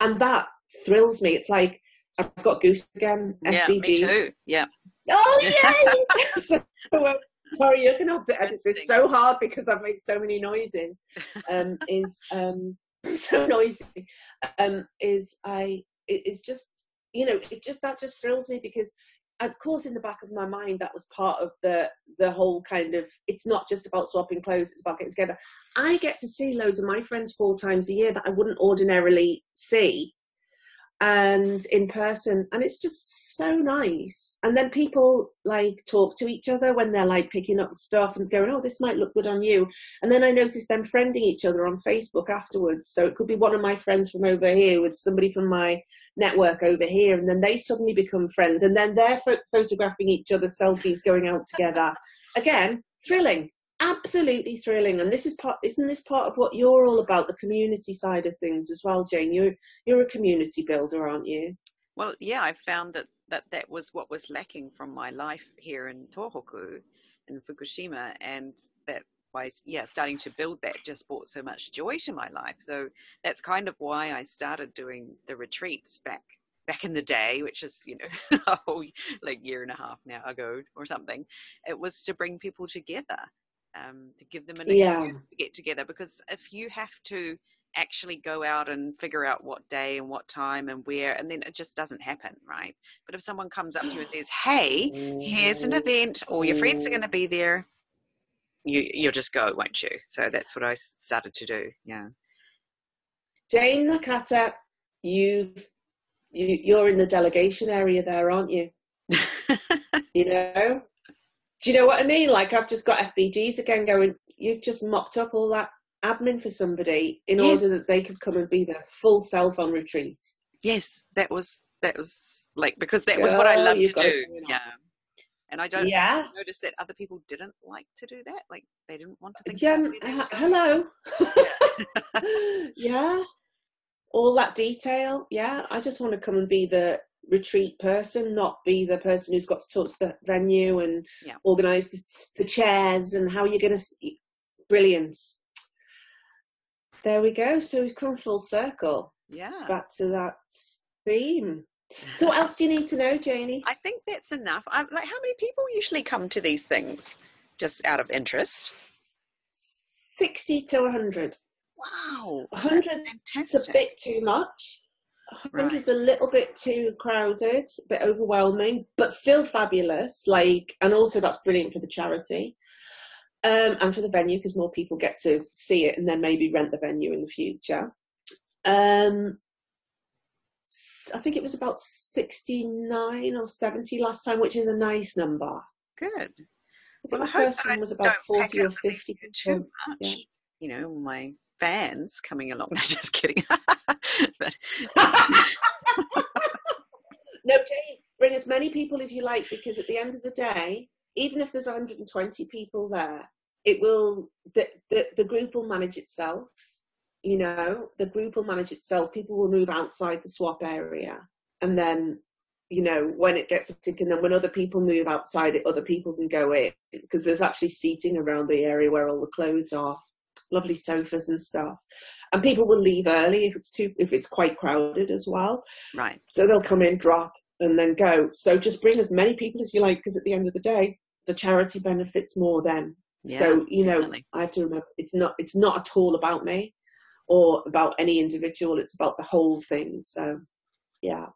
Speaker 2: And that thrills me. It's like I've got Goose again.
Speaker 1: Yeah,
Speaker 2: me
Speaker 1: too. Yeah.
Speaker 2: Oh yay! so, uh, sorry, you're gonna have to edit this so hard because I've made so many noises. Um, is um, so noisy. Um, is I is just you know it just that just thrills me because of course in the back of my mind that was part of the the whole kind of it's not just about swapping clothes it's about getting together i get to see loads of my friends four times a year that i wouldn't ordinarily see and in person and it's just so nice. And then people like talk to each other when they're like picking up stuff and going oh this might look good on you. And then i notice them friending each other on facebook afterwards. So it could be one of my friends from over here with somebody from my network over here and then they suddenly become friends and then they're ph- photographing each other's selfies going out together. Again thrilling absolutely thrilling and this is part isn't this part of what you're all about the community side of things as well jane? You're you're a community builder aren't you?
Speaker 1: Well yeah i found that that that was what was lacking from my life here in tohoku in fukushima and that by yeah starting to build that just brought so much joy to my life. So that's kind of why i started doing the retreats back back in the day, which is you know a whole like year and a half now ago or something, it was to bring people together, um, to give them an excuse
Speaker 2: Yeah.
Speaker 1: to get together. Because if you have to actually go out and figure out what day and what time and where, and then it just doesn't happen, right? But if someone comes up to you and says, "Hey, here's an event, all your friends are going to be there," you you'll just go, won't you? So that's what I started to do. Yeah.
Speaker 2: Jane Nakata, you've you, you're in the delegation area there, aren't you? You know? Do you know what I mean? Like I've just got FBGs again going, you've just mopped up all that admin for somebody in
Speaker 1: Yes.
Speaker 2: order that they could come and be their full self on retreat.
Speaker 1: Yes, that was that was like because that was what I
Speaker 2: Girl,
Speaker 1: loved to do. Yeah. And I don't
Speaker 2: Yes.
Speaker 1: notice that other people didn't like to do that. Like they didn't want to think
Speaker 2: Yeah,
Speaker 1: about where they
Speaker 2: h-
Speaker 1: were going.
Speaker 2: hello. yeah. All that detail. Yeah. I just want to come and be the retreat person, not be the person who's got to talk to the venue and
Speaker 1: Yeah.
Speaker 2: organise the, the chairs and how you're going to. Brilliant. There we go. So we've come full circle
Speaker 1: Yeah.
Speaker 2: back to that theme. So, what else do you need to know, Janie?
Speaker 1: I think that's enough. I, like how many people usually come to these things just out of interest?
Speaker 2: 60 to 100.
Speaker 1: Wow.
Speaker 2: 100
Speaker 1: That's
Speaker 2: It's a bit too much. Hundred's a little bit too crowded, a bit overwhelming, but still fabulous. Like, and also that's brilliant for the charity um, and for the venue because more people get to see it and then maybe rent the venue in the future. Um, I think it was about sixty-nine or seventy last time, which is a nice number.
Speaker 1: Good.
Speaker 2: I think
Speaker 1: Well,
Speaker 2: the first one was about forty or fifty.
Speaker 1: too much.
Speaker 2: yeah.
Speaker 1: You know, my fans coming along. No, just kidding. but
Speaker 2: No, bring as many people as you like because at the end of the day, even if there's 120 people there, it will the, the the group will manage itself. You know, the group will manage itself. People will move outside the swap area, and then you know when it gets hectic, and then when other people move outside it, other people can go in because there's actually seating around the area where all the clothes are, lovely sofas and stuff, and people will leave early if it's too if it's quite crowded as well.
Speaker 1: right.
Speaker 2: So they'll come in, drop, and then go. So just bring as many people as you like, because at the end of the day, the charity benefits more then.
Speaker 1: Yeah,
Speaker 2: so you know,
Speaker 1: definitely.
Speaker 2: I have to remember it's not it's not at all about me or about any individual. It's about the whole thing. So yeah,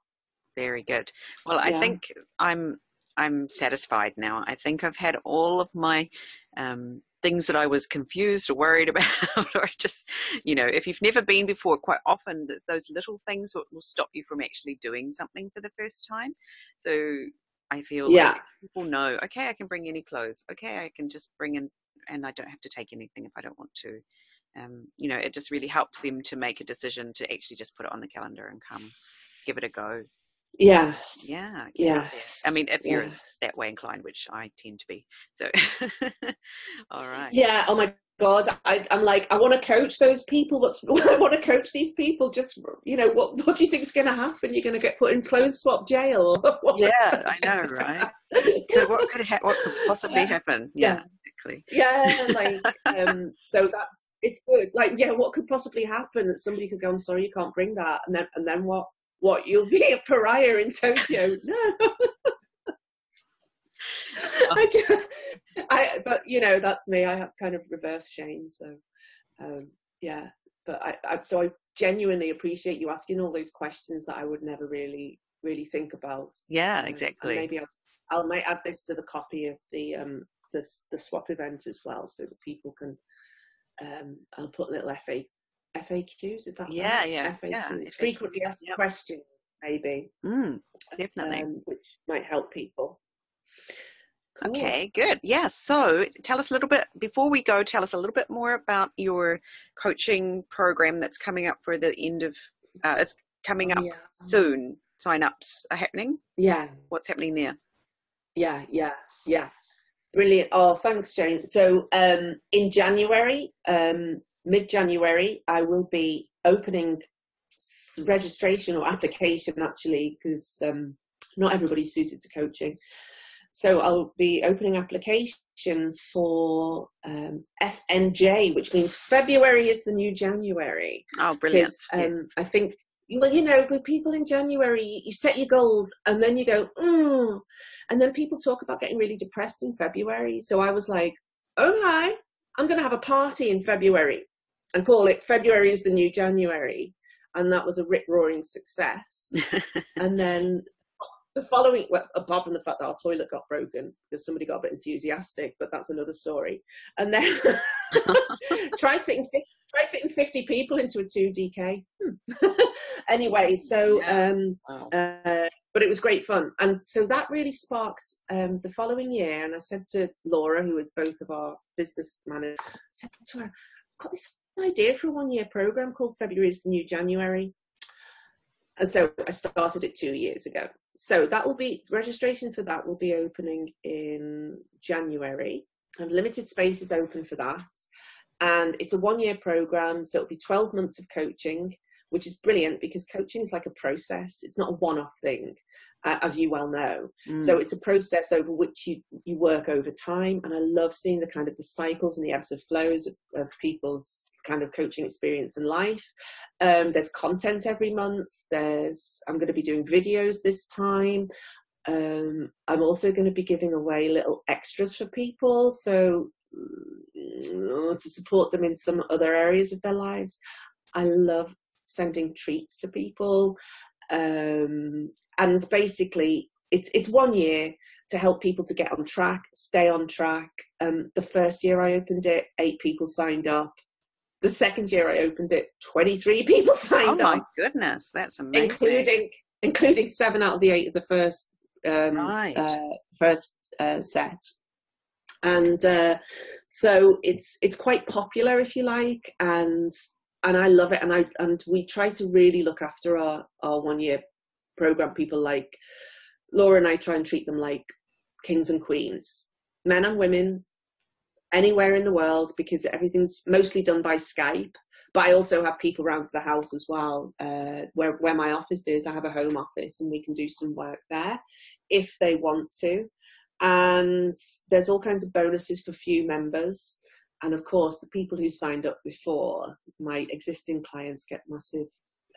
Speaker 1: Very good. Well, I
Speaker 2: Yeah.
Speaker 1: think I'm I'm satisfied now. I think I've had all of my um, things that I was confused or worried about, or just you know, if you've never been before, quite often those little things will, will stop you from actually doing something for the first time. So I feel
Speaker 2: Yeah.
Speaker 1: like people know, okay, I can bring any clothes. Okay, I can just bring in, and I don't have to take anything if I don't want to. Um, you know, it just really helps them to make a decision to actually just put it on the calendar and come, give it a go.
Speaker 2: Yes,
Speaker 1: Yeah. there.
Speaker 2: yes.
Speaker 1: I mean, if you're that way inclined, which I tend to be. So, all right.
Speaker 2: Yeah. Oh my God, I, I'm like, I want to coach those people. What's I want to coach these people. Just you know, what what do you think's going to happen? You're going to get put in clothes swap jail? what?
Speaker 1: Yeah, I know, right? So what could ha- what could possibly happen? Yeah,
Speaker 2: Yeah. yeah like um so that's it's good like yeah what could possibly happen that somebody could go i'm sorry you can't bring that and then and then what what you'll be a pariah in tokyo. No. I, just, I but you know that's me. I have kind of reverse shame so um yeah. But I, I so i genuinely appreciate you asking all those questions that i would never really really think about.
Speaker 1: Yeah,
Speaker 2: Um,
Speaker 1: exactly.
Speaker 2: maybe I'll, I'll might add this to the copy of the um the the swap event as well, so that people can. Um, I'll put little FA, FAQs. Is that
Speaker 1: Yeah,
Speaker 2: right?
Speaker 1: yeah,
Speaker 2: FAQs,
Speaker 1: yeah,
Speaker 2: frequently asked
Speaker 1: yep.
Speaker 2: questions, maybe,
Speaker 1: Mm, definitely.
Speaker 2: um, which might help people. Cool.
Speaker 1: Okay, good. Yeah. So tell us a little bit, before we go, tell us a little bit more about your coaching program that's coming up for the end of, uh, it's coming up
Speaker 2: Yeah.
Speaker 1: soon. Sign ups are happening.
Speaker 2: Yeah,
Speaker 1: What's happening there?
Speaker 2: yeah, yeah, yeah. Brilliant. Oh, thanks, Jane. So, um, in January, um, mid January, I will be opening s- registration or application actually, because um, not everybody's suited to coaching. So, I'll be opening application for um, FNJ, which means February is the new January.
Speaker 1: Oh, brilliant.
Speaker 2: Um, I think well, you know, with people in January, you set your goals and then you go, mm. and then people talk about getting really depressed in February. So I was like, okay, I'm going to have a party in February and call it February is the new January. And that was a rip roaring success. and then the following, well, apart from the fact that our toilet got broken because somebody got a bit enthusiastic, but that's another story. And then try fitting try fitting 50 people into a 2DK. Hmm. anyway, so, yeah. um, wow. uh, but it was great fun. And so that really sparked um, the following year. And I said to Laura, who is both of our business managers, I said to her, I've got this idea for a one year program called February is the New January. And so I started it two years ago. So that will be registration for that will be opening in January. And limited space is open for that. And it's a one year program, so it'll be 12 months of coaching, which is brilliant because coaching is like a process, it's not a one off thing. Uh, as you well know. Mm. So it's a process over which you, you work over time. And I love seeing the kind of the cycles and the ebbs and flows of, of people's kind of coaching experience and life. Um, there's content every month. There's, I'm going to be doing videos this time. Um, I'm also going to be giving away little extras for people. So to support them in some other areas of their lives. I love sending treats to people. Um, and basically, it's, it's one year to help people to get on track, stay on track. Um, the first year I opened it, eight people signed up. The second year I opened it, 23 people signed up.
Speaker 1: Oh my goodness, that's amazing.
Speaker 2: Including, including seven out of the eight of the first, um, right. uh, first uh, set and uh, so it's it's quite popular if you like and and I love it and I and we try to really look after our our one year program people like Laura and I try and treat them like kings and queens. Men and women anywhere in the world because everything's mostly done by Skype. But I also have people around to the house as well uh, where where my office is. I have a home office and we can do some work there if they want to. And there's all kinds of bonuses for few members. And of course the people who signed up before my existing clients get massive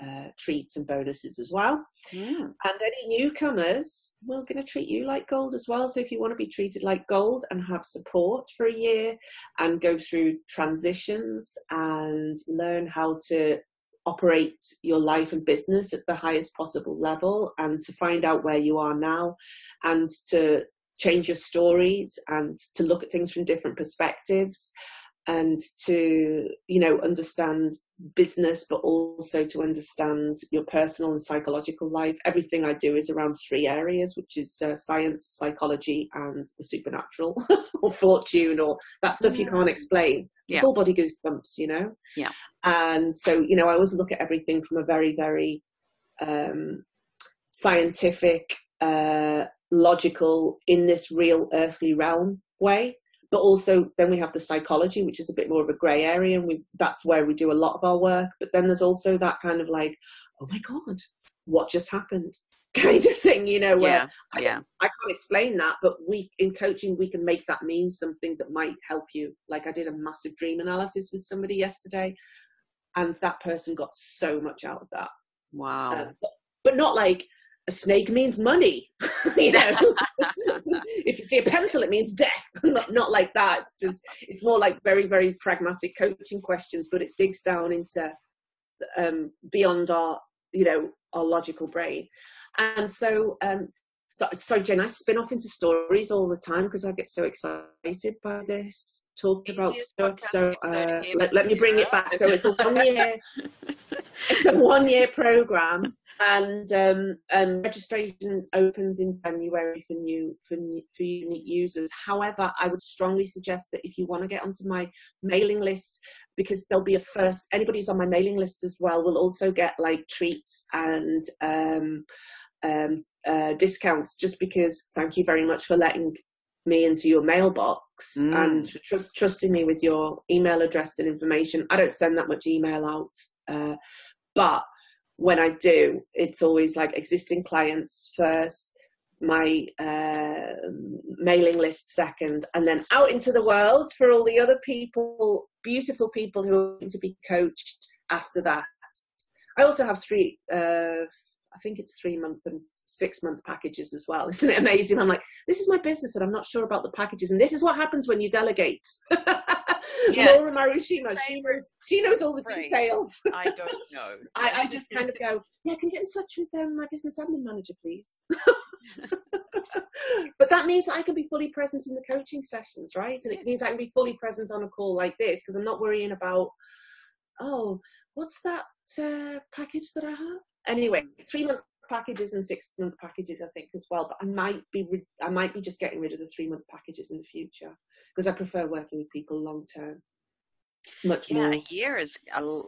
Speaker 2: uh, treats and bonuses as well yeah. and any newcomers we're going to treat you like gold as well so if you want to be treated like gold and have support for a year and go through transitions and learn how to operate your life and business at the highest possible level and to find out where you are now and to change your stories and to look at things from different perspectives and to you know understand business but also to understand your personal and psychological life. Everything i do is around three areas which is uh, science psychology and the supernatural or fortune or that stuff you can't explain. Yeah. full body goosebumps you know?
Speaker 1: Yeah.
Speaker 2: And so you know i always look at everything from a very very um, scientific uh, logical in this real earthly realm way but also then we have the psychology which is a bit more of a gray area and we that's where we do a lot of our work. But then there's also that kind of like oh my god what just happened? kind of thing you know where
Speaker 1: yeah, yeah.
Speaker 2: I, I can't explain that but we in coaching we can make that mean something that might help you. Like i did a massive dream analysis with somebody yesterday and that person got so much out of that.
Speaker 1: Wow. Uh,
Speaker 2: but, but not like a snake means money. you know, if you see a pencil, it means death. not, not like that. It's just, it's more like very, very pragmatic coaching questions, but it digs down into um, beyond our, you know, our logical brain. And so, um, so, sorry, Jen, I spin off into stories all the time because I get so excited by this, talk about stuff. So uh, let, let me bring it back. So it's a one year, it's a one year program and um, um, registration opens in January for new for new, for unique users. However, I would strongly suggest that if you want to get onto my mailing list, because there'll be a first anybody who's on my mailing list as well will also get like treats and um, um, uh, discounts. Just because, thank you very much for letting me into your mailbox mm. and trust, trusting me with your email address and information. I don't send that much email out, uh, but when I do, it's always like existing clients first, my uh, mailing list second, and then out into the world for all the other people, beautiful people who are going to be coached after that. I also have three. Uh, I think it's three month and six month packages as well. Isn't it amazing? I'm like, this is my business, and I'm not sure about the packages, and this is what happens when you delegate. Yes. Laura Marushima, she knows she knows all the right. details.
Speaker 1: I don't know.
Speaker 2: I, I, just kind of go, yeah, can you get in touch with um, my business admin manager, please? but that means that I can be fully present in the coaching sessions, right? And it means I can be fully present on a call like this because I'm not worrying about, oh, what's that uh, package that I have? Anyway, mm. three month packages and six month packages, I think as well. But I might be re- I might be just getting rid of the three month packages in the future because I prefer working with people long term. It's much
Speaker 1: yeah,
Speaker 2: more.
Speaker 1: a year is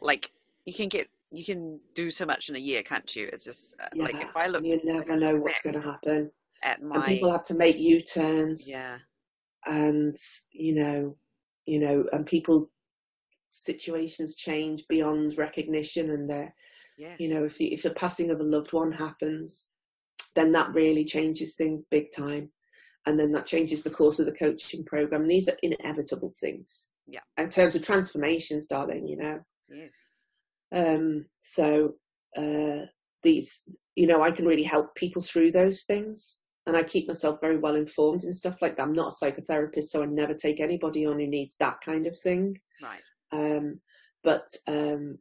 Speaker 1: like you can get you can do so much in a year, can't you? It's just uh, yeah, like if I look,
Speaker 2: you never know what's going to happen.
Speaker 1: At my,
Speaker 2: and people have to make U turns.
Speaker 1: Yeah,
Speaker 2: and you know, you know, and people situations change beyond recognition, and they're, yes. you know, if the, if the passing of a loved one happens, then that really changes things big time, and then that changes the course of the coaching program. These are inevitable things.
Speaker 1: Yeah,
Speaker 2: in terms of transformations, darling, you know.
Speaker 1: Yes.
Speaker 2: Um, so uh, these, you know, I can really help people through those things. And I keep myself very well informed and stuff like that. I'm not a psychotherapist, so I never take anybody on who needs that kind of thing.
Speaker 1: Right.
Speaker 2: Um, but um,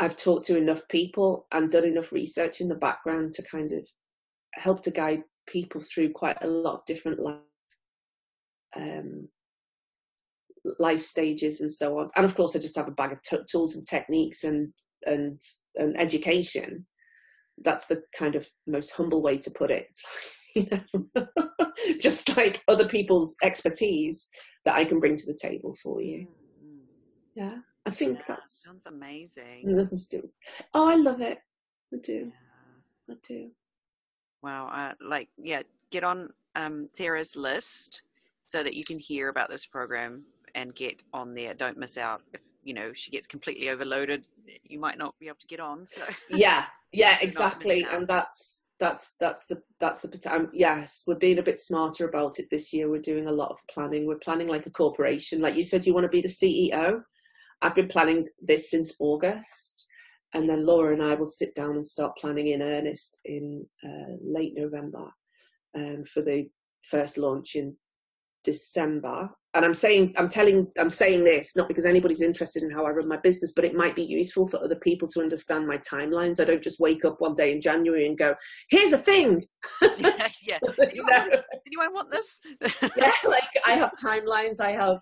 Speaker 2: I've talked to enough people and done enough research in the background to kind of help to guide people through quite a lot of different life um, life stages and so on. And of course, I just have a bag of t- tools and techniques and and and education. That's the kind of most humble way to put it. you know, just like other people's expertise that I can bring to the table for you. Mm-hmm. Yeah, I think
Speaker 1: yeah,
Speaker 2: that's
Speaker 1: sounds amazing.
Speaker 2: Nothing to do. Oh, I love it. I do. Yeah. I do.
Speaker 1: Wow. Uh, like, yeah, get on um, Sarah's list so that you can hear about this program and get on there. Don't miss out. If you know she gets completely overloaded, you might not be able to get on. So
Speaker 2: yeah, yeah, exactly. And that's that's that's the that's the um, yes we're being a bit smarter about it this year we're doing a lot of planning we're planning like a corporation like you said you want to be the ceo i've been planning this since august and then laura and i will sit down and start planning in earnest in uh, late november um, for the first launch in december and I'm saying I'm telling I'm saying this not because anybody's interested in how I run my business, but it might be useful for other people to understand my timelines. I don't just wake up one day in January and go, "Here's a thing."
Speaker 1: yeah. Anyone, anyone want this?
Speaker 2: yeah, like I have timelines. I have,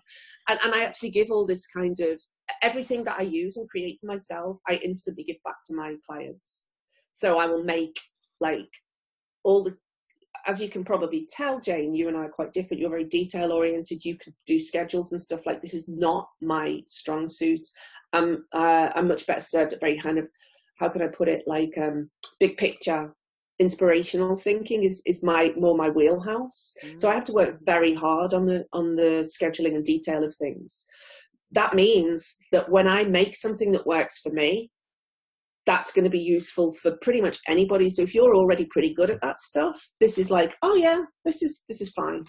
Speaker 2: and, and I actually give all this kind of everything that I use and create for myself. I instantly give back to my clients. So I will make like all the as you can probably tell, Jane, you and I are quite different. You're very detail oriented. You can do schedules and stuff like this. Is not my strong suit. Um, uh, I'm much better served at very kind of how can I put it like um, big picture, inspirational thinking is is my more my wheelhouse. Mm. So I have to work very hard on the on the scheduling and detail of things. That means that when I make something that works for me, that's going to be useful for pretty much anybody. So if you're already pretty good at that stuff, this is like, oh yeah, this is this is fine.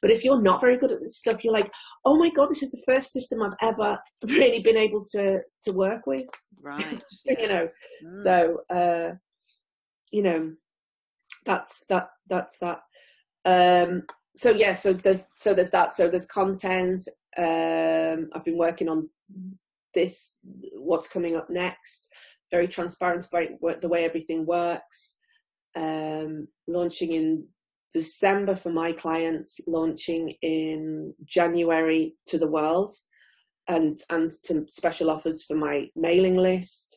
Speaker 2: But if you're not very good at this stuff, you're like, oh my god, this is the first system I've ever really been able to to work with.
Speaker 1: Right.
Speaker 2: you know. Mm. So uh, you know, that's that that's that. Um so yeah, so there's so there's that. So there's content. Um I've been working on this what's coming up next very transparent about the way everything works. Um, launching in December for my clients, launching in January to the world, and and to special offers for my mailing list.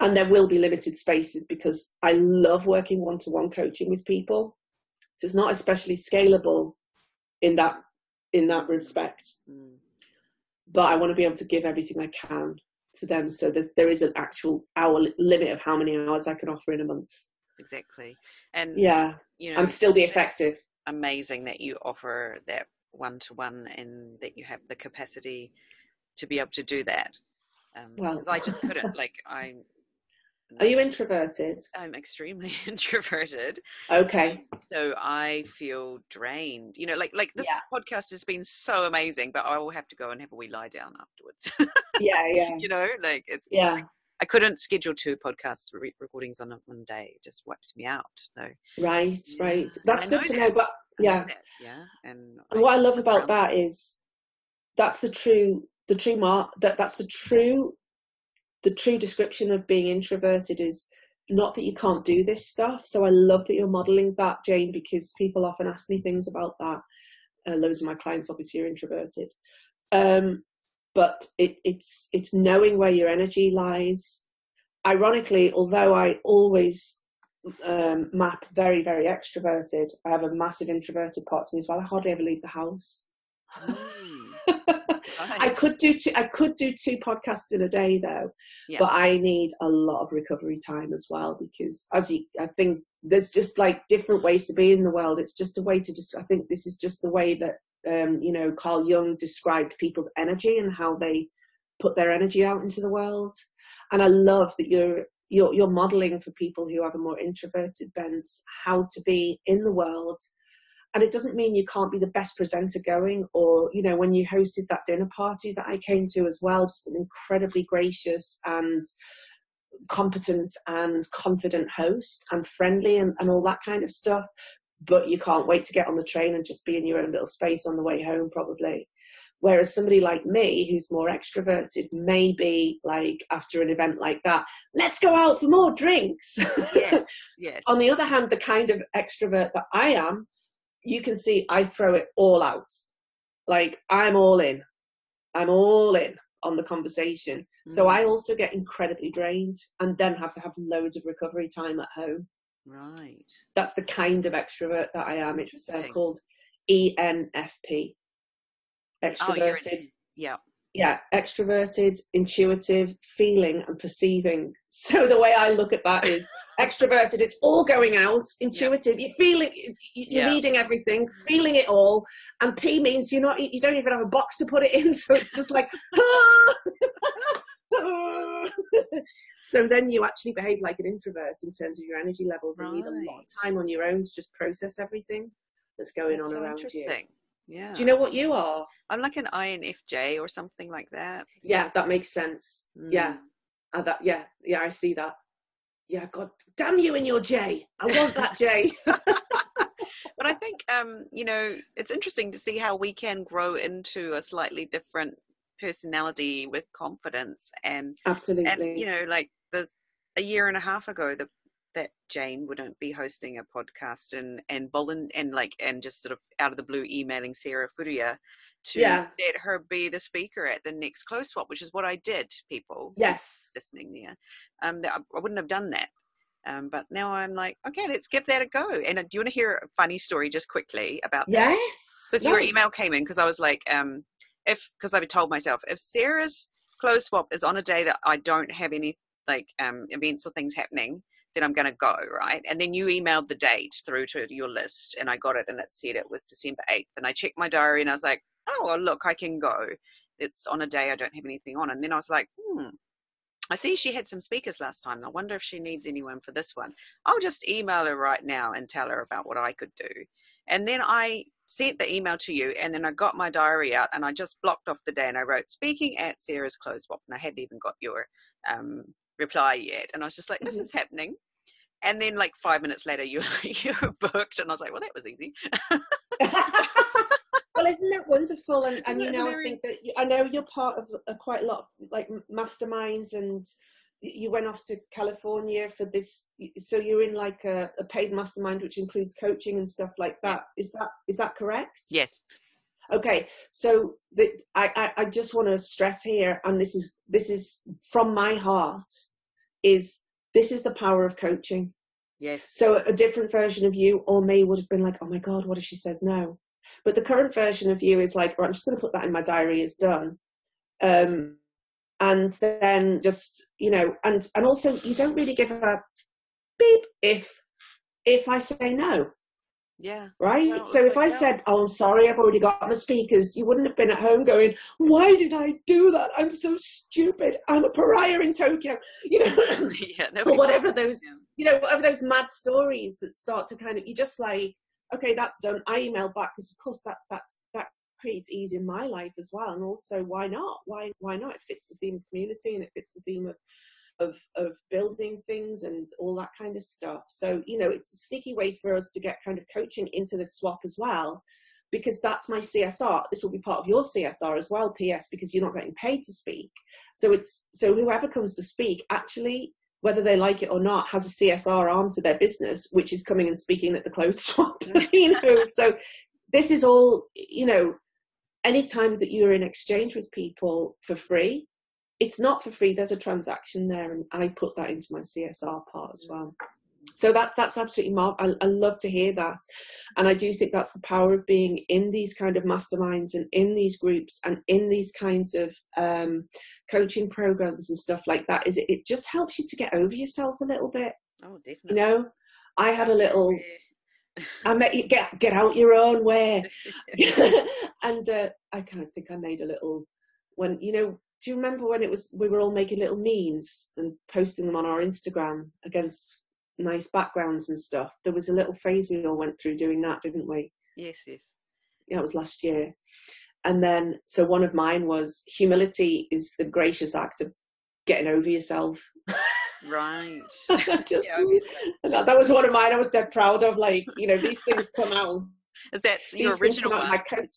Speaker 2: And there will be limited spaces because I love working one to one coaching with people. So it's not especially scalable in that in that respect. Mm. But I want to be able to give everything I can to them. So there's there is an actual hour limit of how many hours I can offer in a month.
Speaker 1: Exactly, and
Speaker 2: yeah, you know, and still be effective.
Speaker 1: Amazing that you offer that one to one and that you have the capacity to be able to do that. Um, well, I just couldn't. like I
Speaker 2: are you introverted?
Speaker 1: I'm extremely introverted.
Speaker 2: Okay.
Speaker 1: So I feel drained. You know, like like this yeah. podcast has been so amazing, but I will have to go and have a wee lie down afterwards.
Speaker 2: yeah, yeah.
Speaker 1: You know, like it's
Speaker 2: yeah.
Speaker 1: I couldn't schedule two podcast re- recordings on a one day. It just wipes me out. So
Speaker 2: right,
Speaker 1: yeah.
Speaker 2: right. That's good to
Speaker 1: that.
Speaker 2: know. But yeah,
Speaker 1: yeah, and,
Speaker 2: and what I love about that is that's the true the true mark that that's the true the true description of being introverted is not that you can't do this stuff. So I love that you're modeling that, Jane, because people often ask me things about that. Uh, loads of my clients obviously are introverted. Um, but it, it's it's knowing where your energy lies. Ironically, although I always um, map very very extroverted, I have a massive introverted part to me as well. I hardly ever leave the house. I could do two. I could do two podcasts in a day though,
Speaker 1: Yeah.
Speaker 2: but I need a lot of recovery time as well because, as you, I think there's just like different ways to be in the world. It's just a way to just. I think this is just the way that um, you know Carl Jung described people's energy and how they put their energy out into the world. And I love that you're you're, you're modeling for people who have a more introverted bent how to be in the world and it doesn't mean you can't be the best presenter going or you know when you hosted that dinner party that i came to as well just an incredibly gracious and competent and confident host and friendly and, and all that kind of stuff. But you can't wait to get on the train and just be in your own little space on the way home probably. Whereas somebody like me who's more extroverted may be like after an event like that let's go out for more drinks.
Speaker 1: Yes, yes.
Speaker 2: on the other hand the kind of extrovert that i am you can see I throw it all out. Like I'm all in. I'm all in on the conversation. Mm-hmm. So I also get incredibly drained and then have to have loads of recovery time at home.
Speaker 1: Right.
Speaker 2: That's the kind of extrovert that I am. It's uh, called ENFP. Extroverted.
Speaker 1: Oh, yeah.
Speaker 2: Yeah, extroverted, intuitive, feeling and perceiving. So the way I look at that is extroverted it's all going out intuitive yeah. you're feeling you're yeah. reading everything feeling it all and p means you're not you don't even have a box to put it in so it's just like ah! so then you actually behave like an introvert in terms of your energy levels and right. need a lot of time on your own to just process everything that's going
Speaker 1: that's
Speaker 2: on
Speaker 1: so
Speaker 2: around
Speaker 1: interesting.
Speaker 2: you
Speaker 1: yeah.
Speaker 2: Do you know what you are?
Speaker 1: I'm like an infj or something like that.
Speaker 2: Yeah that makes sense. Mm. yeah uh, that yeah yeah i see that. Yeah, God damn you and your J. I want that J.
Speaker 1: but I think, um, you know, it's interesting to see how we can grow into a slightly different personality with confidence and
Speaker 2: absolutely,
Speaker 1: and you know, like the a year and a half ago, the that Jane wouldn't be hosting a podcast and and volun and like and just sort of out of the blue emailing Sarah Furuya to
Speaker 2: yeah.
Speaker 1: let her be the speaker at the next close swap, which is what I did. People,
Speaker 2: yes,
Speaker 1: listening there, um, I wouldn't have done that. Um, but now I'm like, okay, let's give that a go. And uh, do you want to hear a funny story just quickly about that?
Speaker 2: Yes.
Speaker 1: Because no. your email came in because I was like, um, if because I've told myself if Sarah's close swap is on a day that I don't have any like um, events or things happening, then I'm going to go, right? And then you emailed the date through to your list, and I got it, and it said it was December 8th. And I checked my diary, and I was like, oh, well, look, I can go. It's on a day I don't have anything on. And then I was like, hmm, I see she had some speakers last time. I wonder if she needs anyone for this one. I'll just email her right now and tell her about what I could do. And then I sent the email to you, and then I got my diary out and I just blocked off the day and I wrote speaking at Sarah's close swap, and I hadn't even got your um, reply yet. And I was just like, this mm-hmm. is happening. And then, like five minutes later, you you booked, and I was like, well, that was easy.
Speaker 2: well, isn't that wonderful? And, and you know, I think that I know you're part of a, quite a lot of like masterminds, and you went off to California for this. So you're in like a, a paid mastermind, which includes coaching and stuff like that. Is that is that correct?
Speaker 1: Yes.
Speaker 2: Okay, so the, I, I, I just want to stress here, and this is this is from my heart, is this is the power of coaching.
Speaker 1: Yes.
Speaker 2: So a different version of you or me would have been like, oh my God, what if she says no? But the current version of you is like, I'm just going to put that in my diary as done. Um, and then just, you know, and, and also you don't really give a beep if, if I say no.
Speaker 1: Yeah.
Speaker 2: Right? So if I said, Oh, I'm sorry, I've already got my speakers, you wouldn't have been at home going, Why did I do that? I'm so stupid. I'm a pariah in Tokyo. You know,
Speaker 1: yeah,
Speaker 2: or whatever those, you know, whatever those mad stories that start to kind of, you just like, okay, that's done. I email back because, of course, that that's that creates ease in my life as well. And also, why not? Why why not? It fits the theme of community and it fits the theme of of of building things and all that kind of stuff. So you know, it's a sneaky way for us to get kind of coaching into the swap as well, because that's my CSR. This will be part of your CSR as well, PS, because you're not getting paid to speak. So it's so whoever comes to speak actually. Whether they like it or not, has a CSR arm to their business, which is coming and speaking at the clothes swap. you know, so this is all you know anytime that you're in exchange with people for free, it's not for free. There's a transaction there, and I put that into my CSR part as well. So that that's absolutely mar- I, I love to hear that, and I do think that's the power of being in these kind of masterminds and in these groups and in these kinds of um, coaching programs and stuff like that. Is it, it just helps you to get over yourself a little bit.
Speaker 1: Oh, definitely.
Speaker 2: You know, I had a little I met you get get out your own way. and uh, I kind of think I made a little when you know. Do you remember when it was we were all making little memes and posting them on our Instagram against nice backgrounds and stuff? There was a little phase we all went through doing that, didn't we?
Speaker 1: Yes, yes.
Speaker 2: Yeah, it was last year. And then, so one of mine was humility is the gracious act of getting over yourself.
Speaker 1: Right.
Speaker 2: just yeah, that was one of mine. I was dead proud of. Like you know, these things come out.
Speaker 1: Is that your original one? My coach.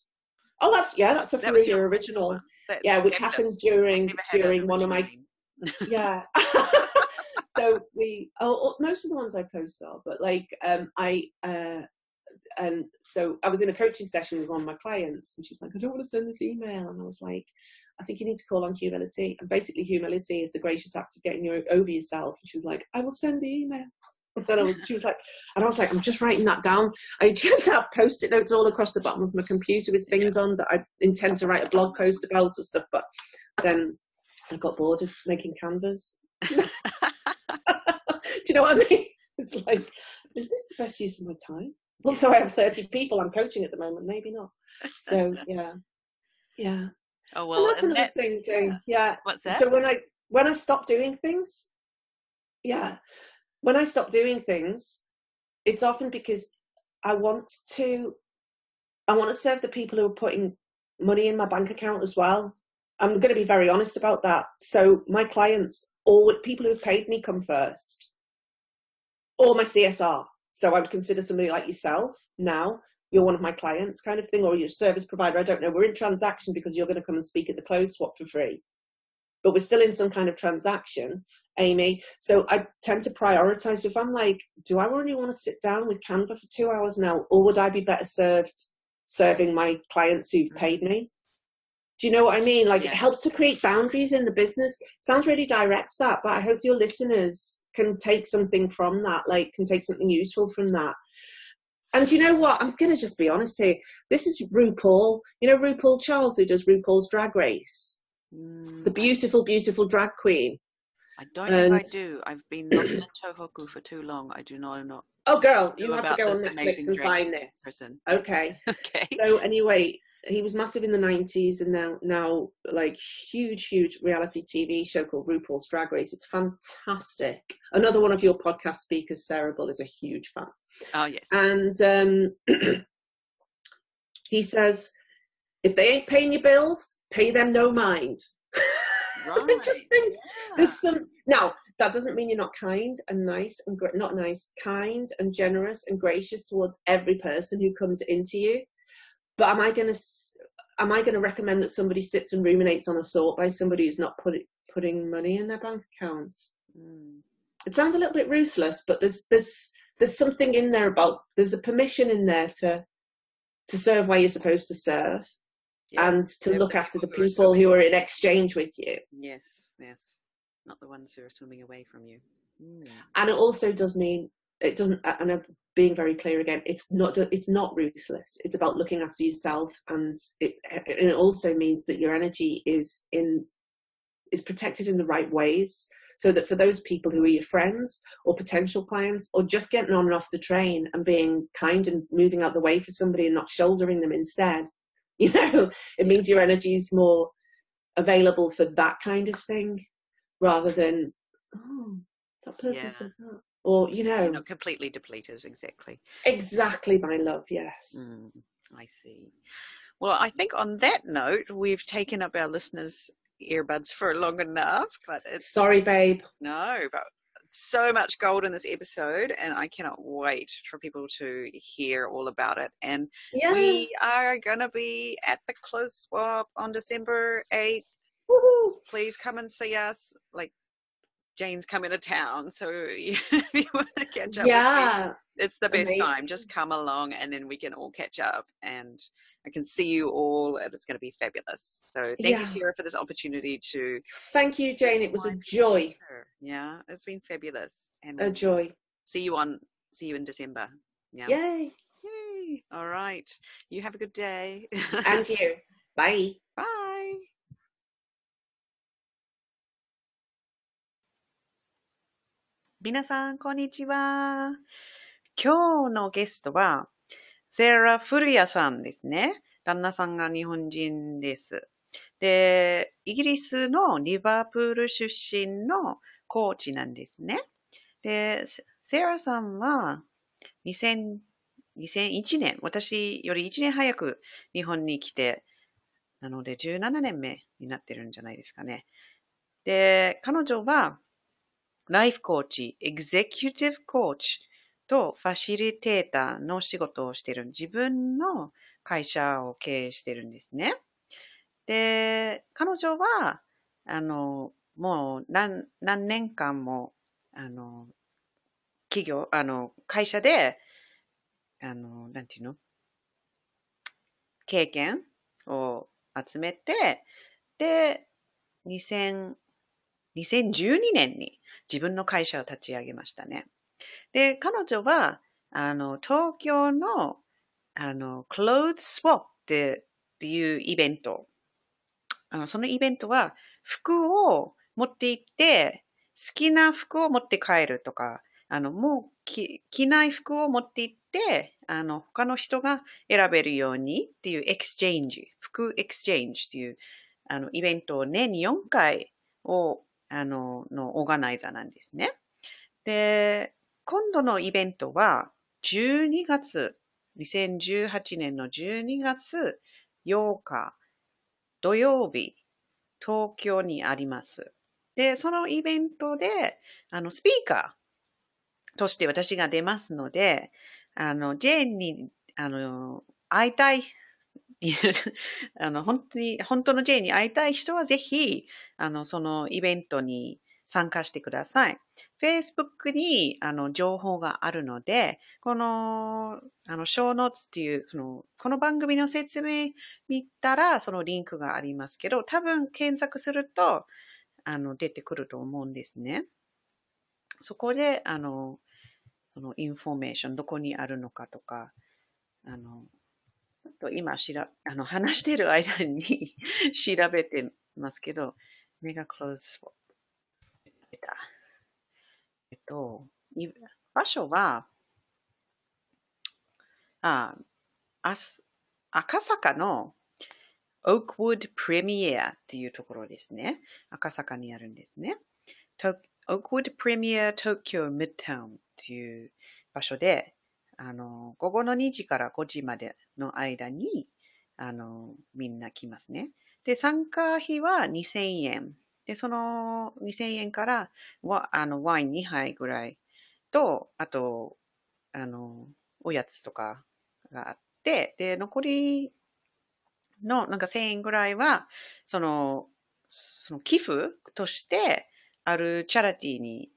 Speaker 2: Oh, that's yeah, that's a that your original. yeah, which happened during during one of my. yeah. so we oh, oh, most of the ones I post are, but like um I uh and so I was in a coaching session with one of my clients, and she was like, "I don't want to send this email," and I was like, "I think you need to call on humility." And basically, humility is the gracious act of getting you over yourself. And she was like, "I will send the email." And then I was, she was like, and I was like, I'm just writing that down. I just have post-it notes all across the bottom of my computer with things on that I intend to write a blog post about or stuff. But then I got bored of making canvas. Do you know what I mean? It's like, is this the best use of my time? Also, I have 30 people I'm coaching at the moment, maybe not. So, yeah. Yeah.
Speaker 1: Oh, well.
Speaker 2: And that's and another that, thing, Jane. Yeah.
Speaker 1: What's that?
Speaker 2: So, when I, when I stop doing things, yeah, when I stop doing things, it's often because I want to, I want to serve the people who are putting money in my bank account as well. I'm going to be very honest about that. So my clients, or people who've paid me, come first, or my CSR. So I would consider somebody like yourself now, you're one of my clients kind of thing, or your service provider. I don't know. We're in transaction because you're going to come and speak at the clothes swap for free. But we're still in some kind of transaction, Amy. So I tend to prioritize. If I'm like, do I really want to sit down with Canva for two hours now, or would I be better served serving my clients who've mm. paid me? Do you know what I mean? Like yeah. it helps to create boundaries in the business. Sounds really direct that, but I hope your listeners can take something from that, like can take something useful from that. And you know what? I'm gonna just be honest here. This is RuPaul. You know RuPaul Charles who does RuPaul's Drag Race, mm. the beautiful, beautiful drag queen.
Speaker 1: I don't and, think I do. I've been lost in Tohoku for too long. I do not know.
Speaker 2: Oh, girl, you have to go on Netflix and find this. Person. Okay.
Speaker 1: okay.
Speaker 2: So anyway, he was massive in the 90s and now now like huge huge reality tv show called rupaul's drag race it's fantastic another one of your podcast speakers sarah bull is a huge fan
Speaker 1: oh yes
Speaker 2: and um, he says if they ain't paying your bills pay them no mind right. i just think yeah. there's some now that doesn't mean you're not kind and nice and not nice kind and generous and gracious towards every person who comes into you but am I going to am I going to recommend that somebody sits and ruminates on a thought by somebody who's not put, putting money in their bank accounts? Mm. It sounds a little bit ruthless, but there's there's there's something in there about there's a permission in there to to serve where you're supposed to serve yes. and to look after the people who are in exchange with you.
Speaker 1: Yes, yes, not the ones who are swimming away from you.
Speaker 2: Mm. And it also does mean it doesn't and I'm being very clear again it's not it's not ruthless it's about looking after yourself and it and it also means that your energy is in is protected in the right ways so that for those people who are your friends or potential clients or just getting on and off the train and being kind and moving out the way for somebody and not shouldering them instead you know it means your energy is more available for that kind of thing rather than oh that person yeah. said that or you know
Speaker 1: not completely depleted exactly
Speaker 2: exactly my love yes
Speaker 1: mm, i see well i think on that note we've taken up our listeners earbuds for long enough, but it's
Speaker 2: sorry, babe.
Speaker 1: No, but so much gold in this episode, and I cannot wait for people to hear all about it. And yeah. we are gonna be at the close swap on December eighth. Please come and see us. Like Jane's coming to town, so if you want to catch up, yeah, it's the best Amazing. time. Just come along, and then we can all catch up, and I can see you all, and it's going to be fabulous. So thank yeah. you, Sarah, for this opportunity to.
Speaker 2: Thank you, Jane. It was a joy.
Speaker 1: Yeah, it's been fabulous,
Speaker 2: and a joy.
Speaker 1: See you on. See you in December.
Speaker 2: Yeah. Yay!
Speaker 1: Yay! All right. You have a good day.
Speaker 2: and you. Bye.
Speaker 1: Bye. 皆さん、こんにちは。今日のゲストは、 セーラ・フルヤさんですね。旦那さんが日本人です。で、イギリスのリバプール出身のコーチなんですね。で、セーラさんは2001年、私より1年早く日本に来て、なので17年目になってるんじゃないですかね。で、彼女はライフコーチ、エグゼキュティブコーチとファシリテーターの仕事をしている自分の会社を経営してるんですね。で、彼女は、あの、もう何何年間も、あの、企業、あの、会社で、あの、なんていうの？経験を集めて、で、2000 2012年に自分の会社を立ち上げましたね。で、彼女は、あの、東京の、あの、クロー t ス Swap っていうイベント。あの、そのイベントは、服を持って行って、好きな服を持って帰るとか、あの、もう着ない服を持って行って、あの、他の人が選べるようにっていうエクスチェンジ、服エクスチェンジっていう、あの、イベントを年に4回をあの、のオーガナイザーなんですね。で、今度のイベントは12月、2018年の12月8日土曜日、東京にあります。で、そのイベントで、あの、スピーカーとして私が出ますので、あの、ジェーンに、あの、会いたい あの、本当に、本当の J に会いたい人はぜひ、あの、そのイベントに参加してください。Facebook に、あの、情報があるので、この、あの、ショーノーツっていう、その、この番組の説明見たら、そのリンクがありますけど、多分検索すると、あの、出てくると思うんですね。そこで、あの、そのインフォメーション、どこにあるのかとか、あの、と今しら、あの、話している間に 調べてますけど、メガクローズえっと、場所は、あ、あ赤坂のオークウッドプレミアっていうところですね。赤坂にあるんですね。オークウッドプレミア東京ミッドタウンっていう場所で、あの、午後の2時から5時までの間に、あの、みんな来ますね。で、参加費は2000円。で、その2000円からワあのワイン2杯ぐらいと、あと、あの、おやつとかがあって、で、残りのなんか1000円ぐらいは、その、その寄付として、あるチャラティーに、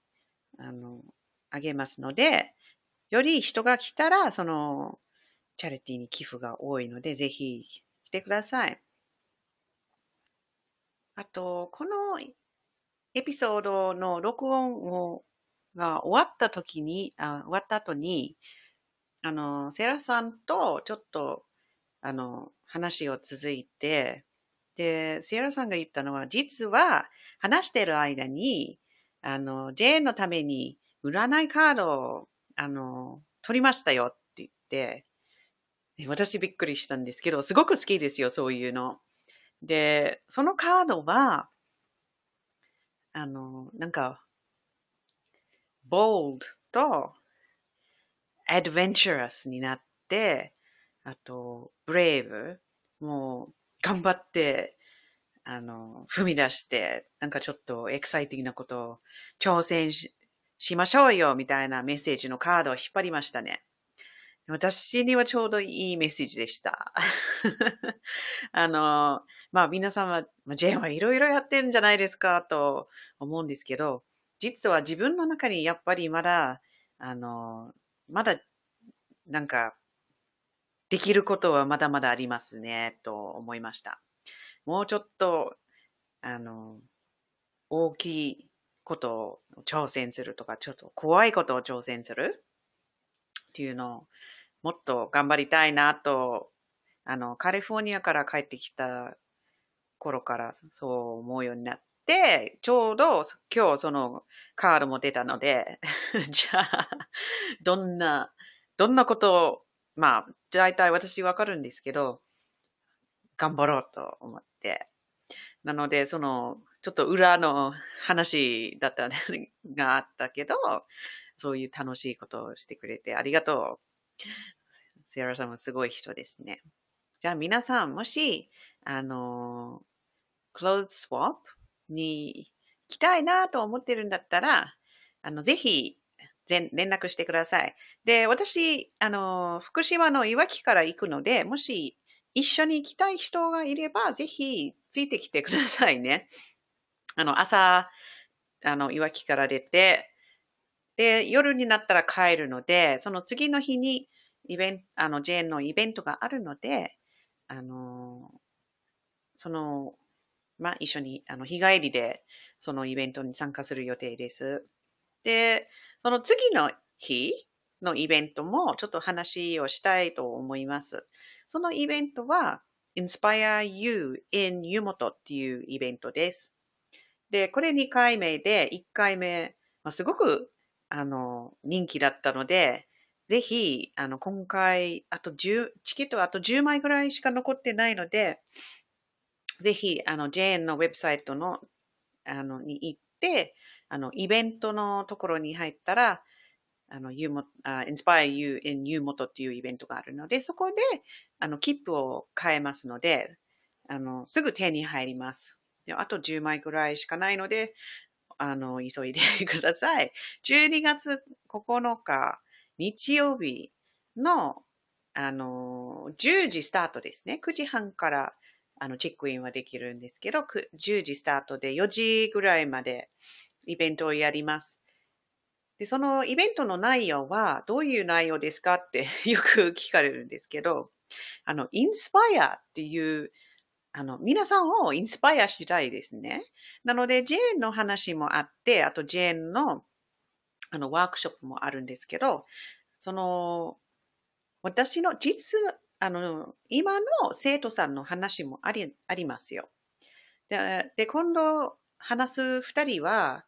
Speaker 1: あの、あげますので、より人が来たら、その、チャリティーに寄付が多いので、ぜひ来てください。あと、このエピソードの録音をが終わった時に、あ終わった後に、あの、セラさんとちょっと、あの、話を続いて、で、セラさんが言ったのは、実は話してる間に、あの、ジェーンのために占いカードをあの、撮りましたよって言って、私びっくりしたんですけど、すごく好きですよ、そういうの。で、そのカードは、あの、なんか、bold と adventurous になって、あと、brave、もう、頑張って、あの、踏み出して、なんかちょっとエキサイティングなことを挑戦ししましょうよ、みたいなメッセージのカードを引っ張りましたね。私にはちょうどいいメッセージでした。あの、まあ皆さんは、ジェーンはいろいろやってるんじゃないですかと思うんですけど、実は自分の中にやっぱりまだ、あの、まだ、なんか、できることはまだまだありますね、と思いました。もうちょっと、あの、大きいことを挑戦するとか、ちょっと怖いことを挑戦するっていうのを、もっと頑張りたいなと、あの、カリフォルニアから帰ってきた頃からそう思うようになって、ちょうど今日そのカードも出たので、じゃあ、どんな、どんなことを、まあ、大体私わかるんですけど、頑張ろうと思って。なので、その、ちょっと裏の話だったねがあったけど、そういう楽しいことをしてくれてありがとう。セラさんもすごい人ですね。じゃあ皆さん、もし、あの、クローズスワップに来たいなと思ってるんだったら、あの、ぜひ、連絡してください。で、私、あの、福島のいわきから行くので、もし一緒に行きたい人がいれば、ぜひついてきてくださいね。あの、朝、あの、いわきから出て、で、夜になったら帰るので、その次の日にイベント、あの、ジェーンのイベントがあるので、あの、その、まあ、一緒に、あの、日帰りで、そのイベントに参加する予定です。で、その次の日のイベントも、ちょっと話をしたいと思います。そのイベントは、Inspire You in 湯本っていうイベントです。で、これ2回目で、1回目、まあ、すごく、あの、人気だったので、ぜひ、あの、今回、あと10、チケットはあと10枚ぐらいしか残ってないので、ぜひ、あの、JN のウェブサイトの、あの、に行って、あの、イベントのところに入ったら、あの、U も、uh, Inspire You in U 元っていうイベントがあるので、そこで、あの、切符を買えますので、あの、すぐ手に入ります。であと10枚ぐらいしかないので、あの、急いでください。12月9日、日曜日の、あの、10時スタートですね。9時半からあの、チェックインはできるんですけど、10時スタートで4時ぐらいまでイベントをやります。で、そのイベントの内容はどういう内容ですかって よく聞かれるんですけど、あの、インスパイアっていう、あの、皆さんをインスパイアしたいですね。なので、ジェーンの話もあって、あとジェーンのあのワークショップもあるんですけど、その、私の実あの、今の生徒さんの話もありありますよ。で、で今度話す二人は、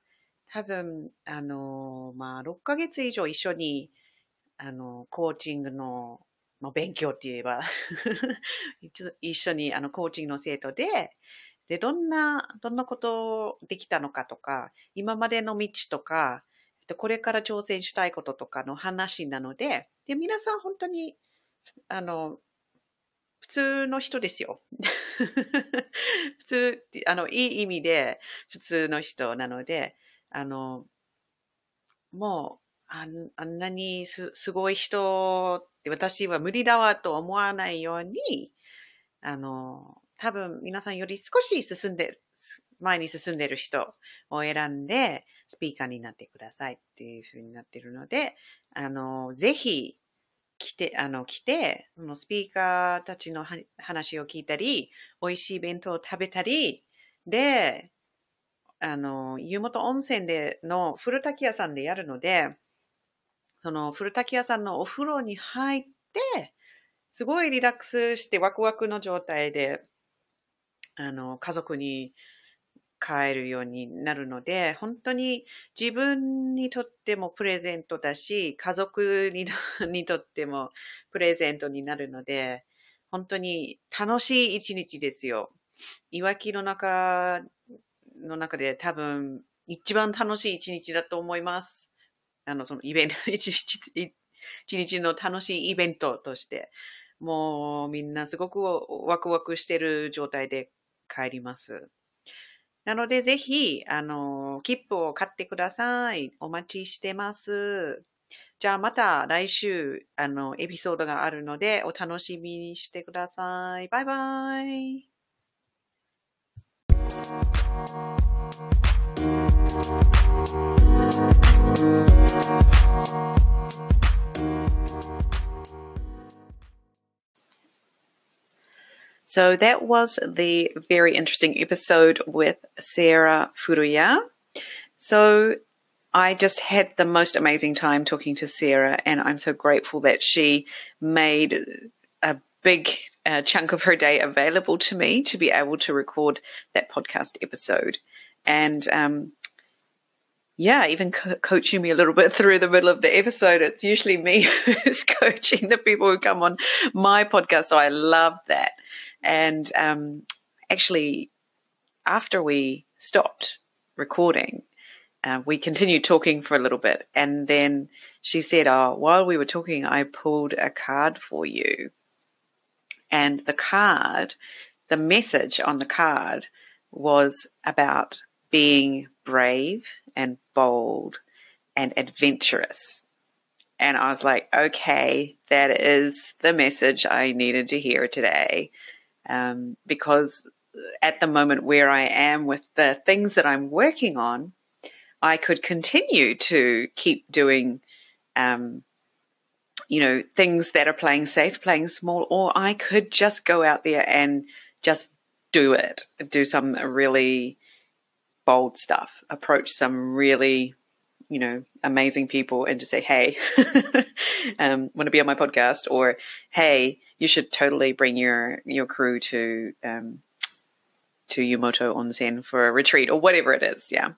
Speaker 1: 多分、あの、まあ、6ヶ月以上一緒に、あの、コーチングの、まあ、勉強って言えば 一緒にあのコーチングの生徒で、で、どんな、どんなことできたのかとか、今までの道とか、これから挑戦したいこととかの話なので、で、皆さん本当にあの、普通の人ですよ。普通、あの、いい意味で普通の人なので、あの、もう、ああんなにすすごい人って私は無理だわと思わないように、あの、多分皆さんより少し進んでる、前に進んでる人を選んで、スピーカーになってくださいっていうふうになってるので、あの、ぜひ、来て、あの、来て、そのスピーカーたちの話を聞いたり、美味しい弁当を食べたり、で、あの、湯本温泉での古滝屋さんでやるので、その古滝屋さんのお風呂に入って、すごいリラックスしてワクワクの状態で、あの、家族に買えるようになるので、本当に自分にとってもプレゼントだし、家族に にとってもプレゼントになるので、本当に楽しい一日ですよ。いわきの中の中で多分一番楽しい一日だと思います。あの、そのイベント、一日一日の楽しいイベントとして。もうみんなすごくワクワクしてる状態で帰ります。なので、ぜひ、あの、切符を買ってください。お待ちしてます。じゃあまた来週、あの、エピソードがあるので、お楽しみにしてください。バイバイ。So that was the very interesting episode with Sarah Furuya. So I just had the most amazing time talking to Sarah, and I'm so grateful that she made a big uh, chunk of her day available to me to be able to record that podcast episode. And um, yeah, even co- coaching me a little bit through the middle of the episode. It's usually me who's coaching the people who come on my podcast. So I love that. And um, actually, after we stopped recording, uh, we continued talking for a little bit. And then she said, Oh, while we were talking, I pulled a card for you. And the card, the message on the card was about being brave and bold and adventurous. And I was like, okay, that is the message I needed to hear today. Um, because at the moment where I am with the things that I'm working on, I could continue to keep doing, um, you know, things that are playing safe, playing small, or I could just go out there and just do it, do some really bold stuff, approach some really, you know, amazing people and just say, hey, um, want to be on my podcast? Or, hey, you should totally bring your, your crew to, um, to Yumoto Onsen for a retreat or whatever it is. Yeah.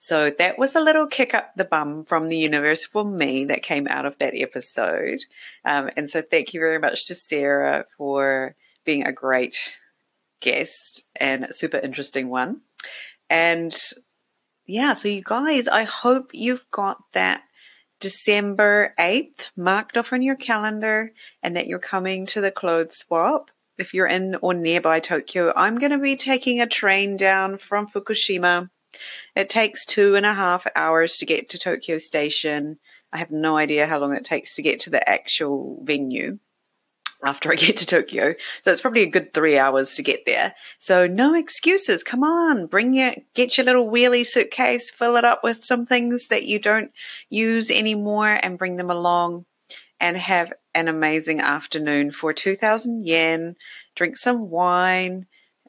Speaker 1: So that was a little kick up the bum from the universe for me that came out of that episode. Um, and so thank you very much to Sarah for being a great guest and a super interesting one. And yeah, so you guys, I hope you've got that December 8th marked off on your calendar and that you're coming to the clothes swap. If you're in or nearby Tokyo, I'm going to be taking a train down from Fukushima. It takes two and a half hours to get to Tokyo Station. I have no idea how long it takes to get to the actual venue after I get to Tokyo. So it's probably a good three hours to get there. So no excuses. Come on, bring your, get your little wheelie suitcase, fill it up with some things that you don't use anymore and bring them along and have an amazing afternoon for 2000 yen. Drink some wine,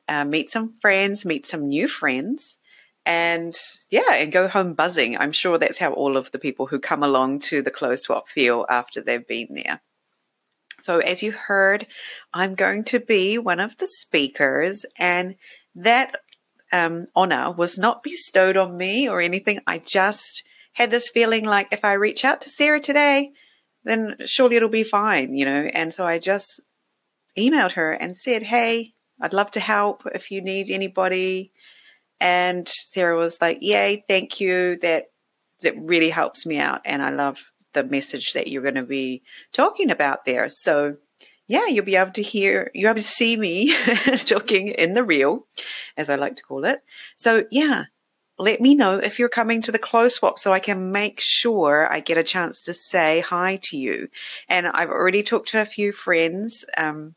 Speaker 1: uh, meet some friends, meet some new friends. And yeah, and go home buzzing. I'm sure that's how all of the people who come along to the clothes swap feel after they've been there. So, as you heard, I'm going to be one of the speakers, and that um, honor was not bestowed on me or anything. I just had this feeling like if I reach out to Sarah today, then surely it'll be fine, you know. And so I just emailed her and said, Hey, I'd love to help if you need anybody. And Sarah was like, Yay, thank you. That that really helps me out and I love the message that you're going to be talking about there. So, yeah, you'll be able to hear, you'll be able to see me talking in the real, as I like to call it. So, yeah, let me know if you're coming to the clothes swap so I can make sure I get a chance to say hi to you. And I've already talked to a few friends um,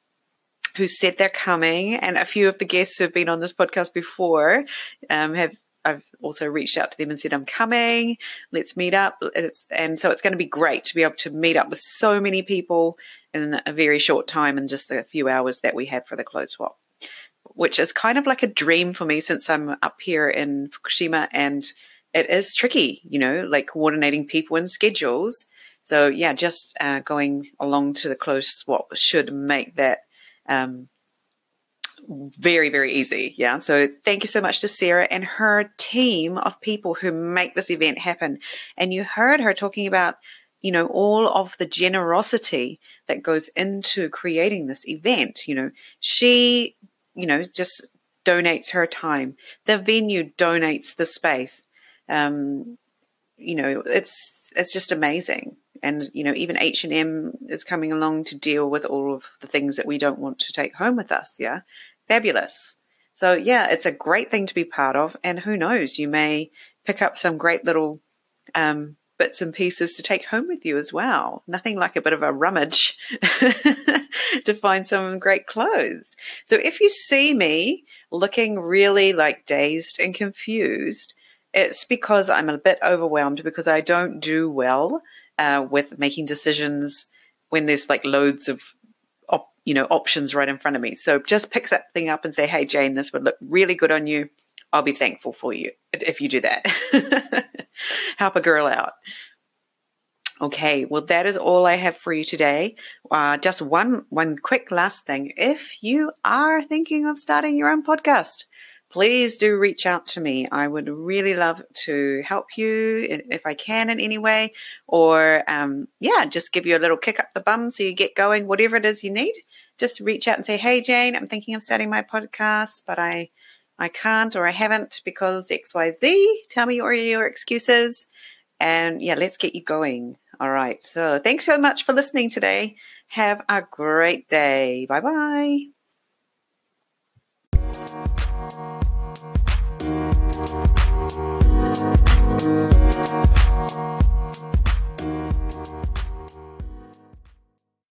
Speaker 1: who said they're coming, and a few of the guests who have been on this podcast before um, have I've also reached out to them and said, I'm coming, let's meet up. It's, and so it's going to be great to be able to meet up with so many people in a very short time and just a few hours that we have for the clothes swap, which is kind of like a dream for me since I'm up here in Fukushima and it is tricky, you know, like coordinating people and schedules. So yeah, just uh, going along to the clothes swap should make that um, very, very easy. Yeah. So thank you so much to Sarah and her team of people who make this event happen. And you heard her talking about, you know, all of the generosity that goes into creating this event. You know, she, you know, just donates her time. The venue donates the space. Um, you know, it's it's just amazing. And you know, even H and M is coming along to deal with all of the things that we don't want to take home with us. Yeah, fabulous. So, yeah, it's a great thing to be part of. And who knows, you may pick up some great little um, bits and pieces to take home with you as well. Nothing like a bit of a rummage to find some great clothes. So, if you see me looking really like dazed and confused, it's because I'm a bit overwhelmed because I don't do well uh, with making decisions when there's like loads of you know, options right in front of me. So just pick that thing up and say, hey, Jane, this would look really good on you. I'll be thankful for you if you do that. Help a girl out. Okay, well, that is all I have for you today. Uh, just one one quick last thing. If you are thinking of starting your own podcast, please do reach out to me. I would really love to help you if I can in any way, or um, yeah, just give you a little kick up the bum so you get going, whatever it is you need. Just reach out and say, "Hey, Jane, I'm thinking of starting my podcast, but I I can't or I haven't because X Y Z. Tell me your your excuses." And yeah, let's get you going. All right. So thanks so much for listening today. Have a great day. Bye bye.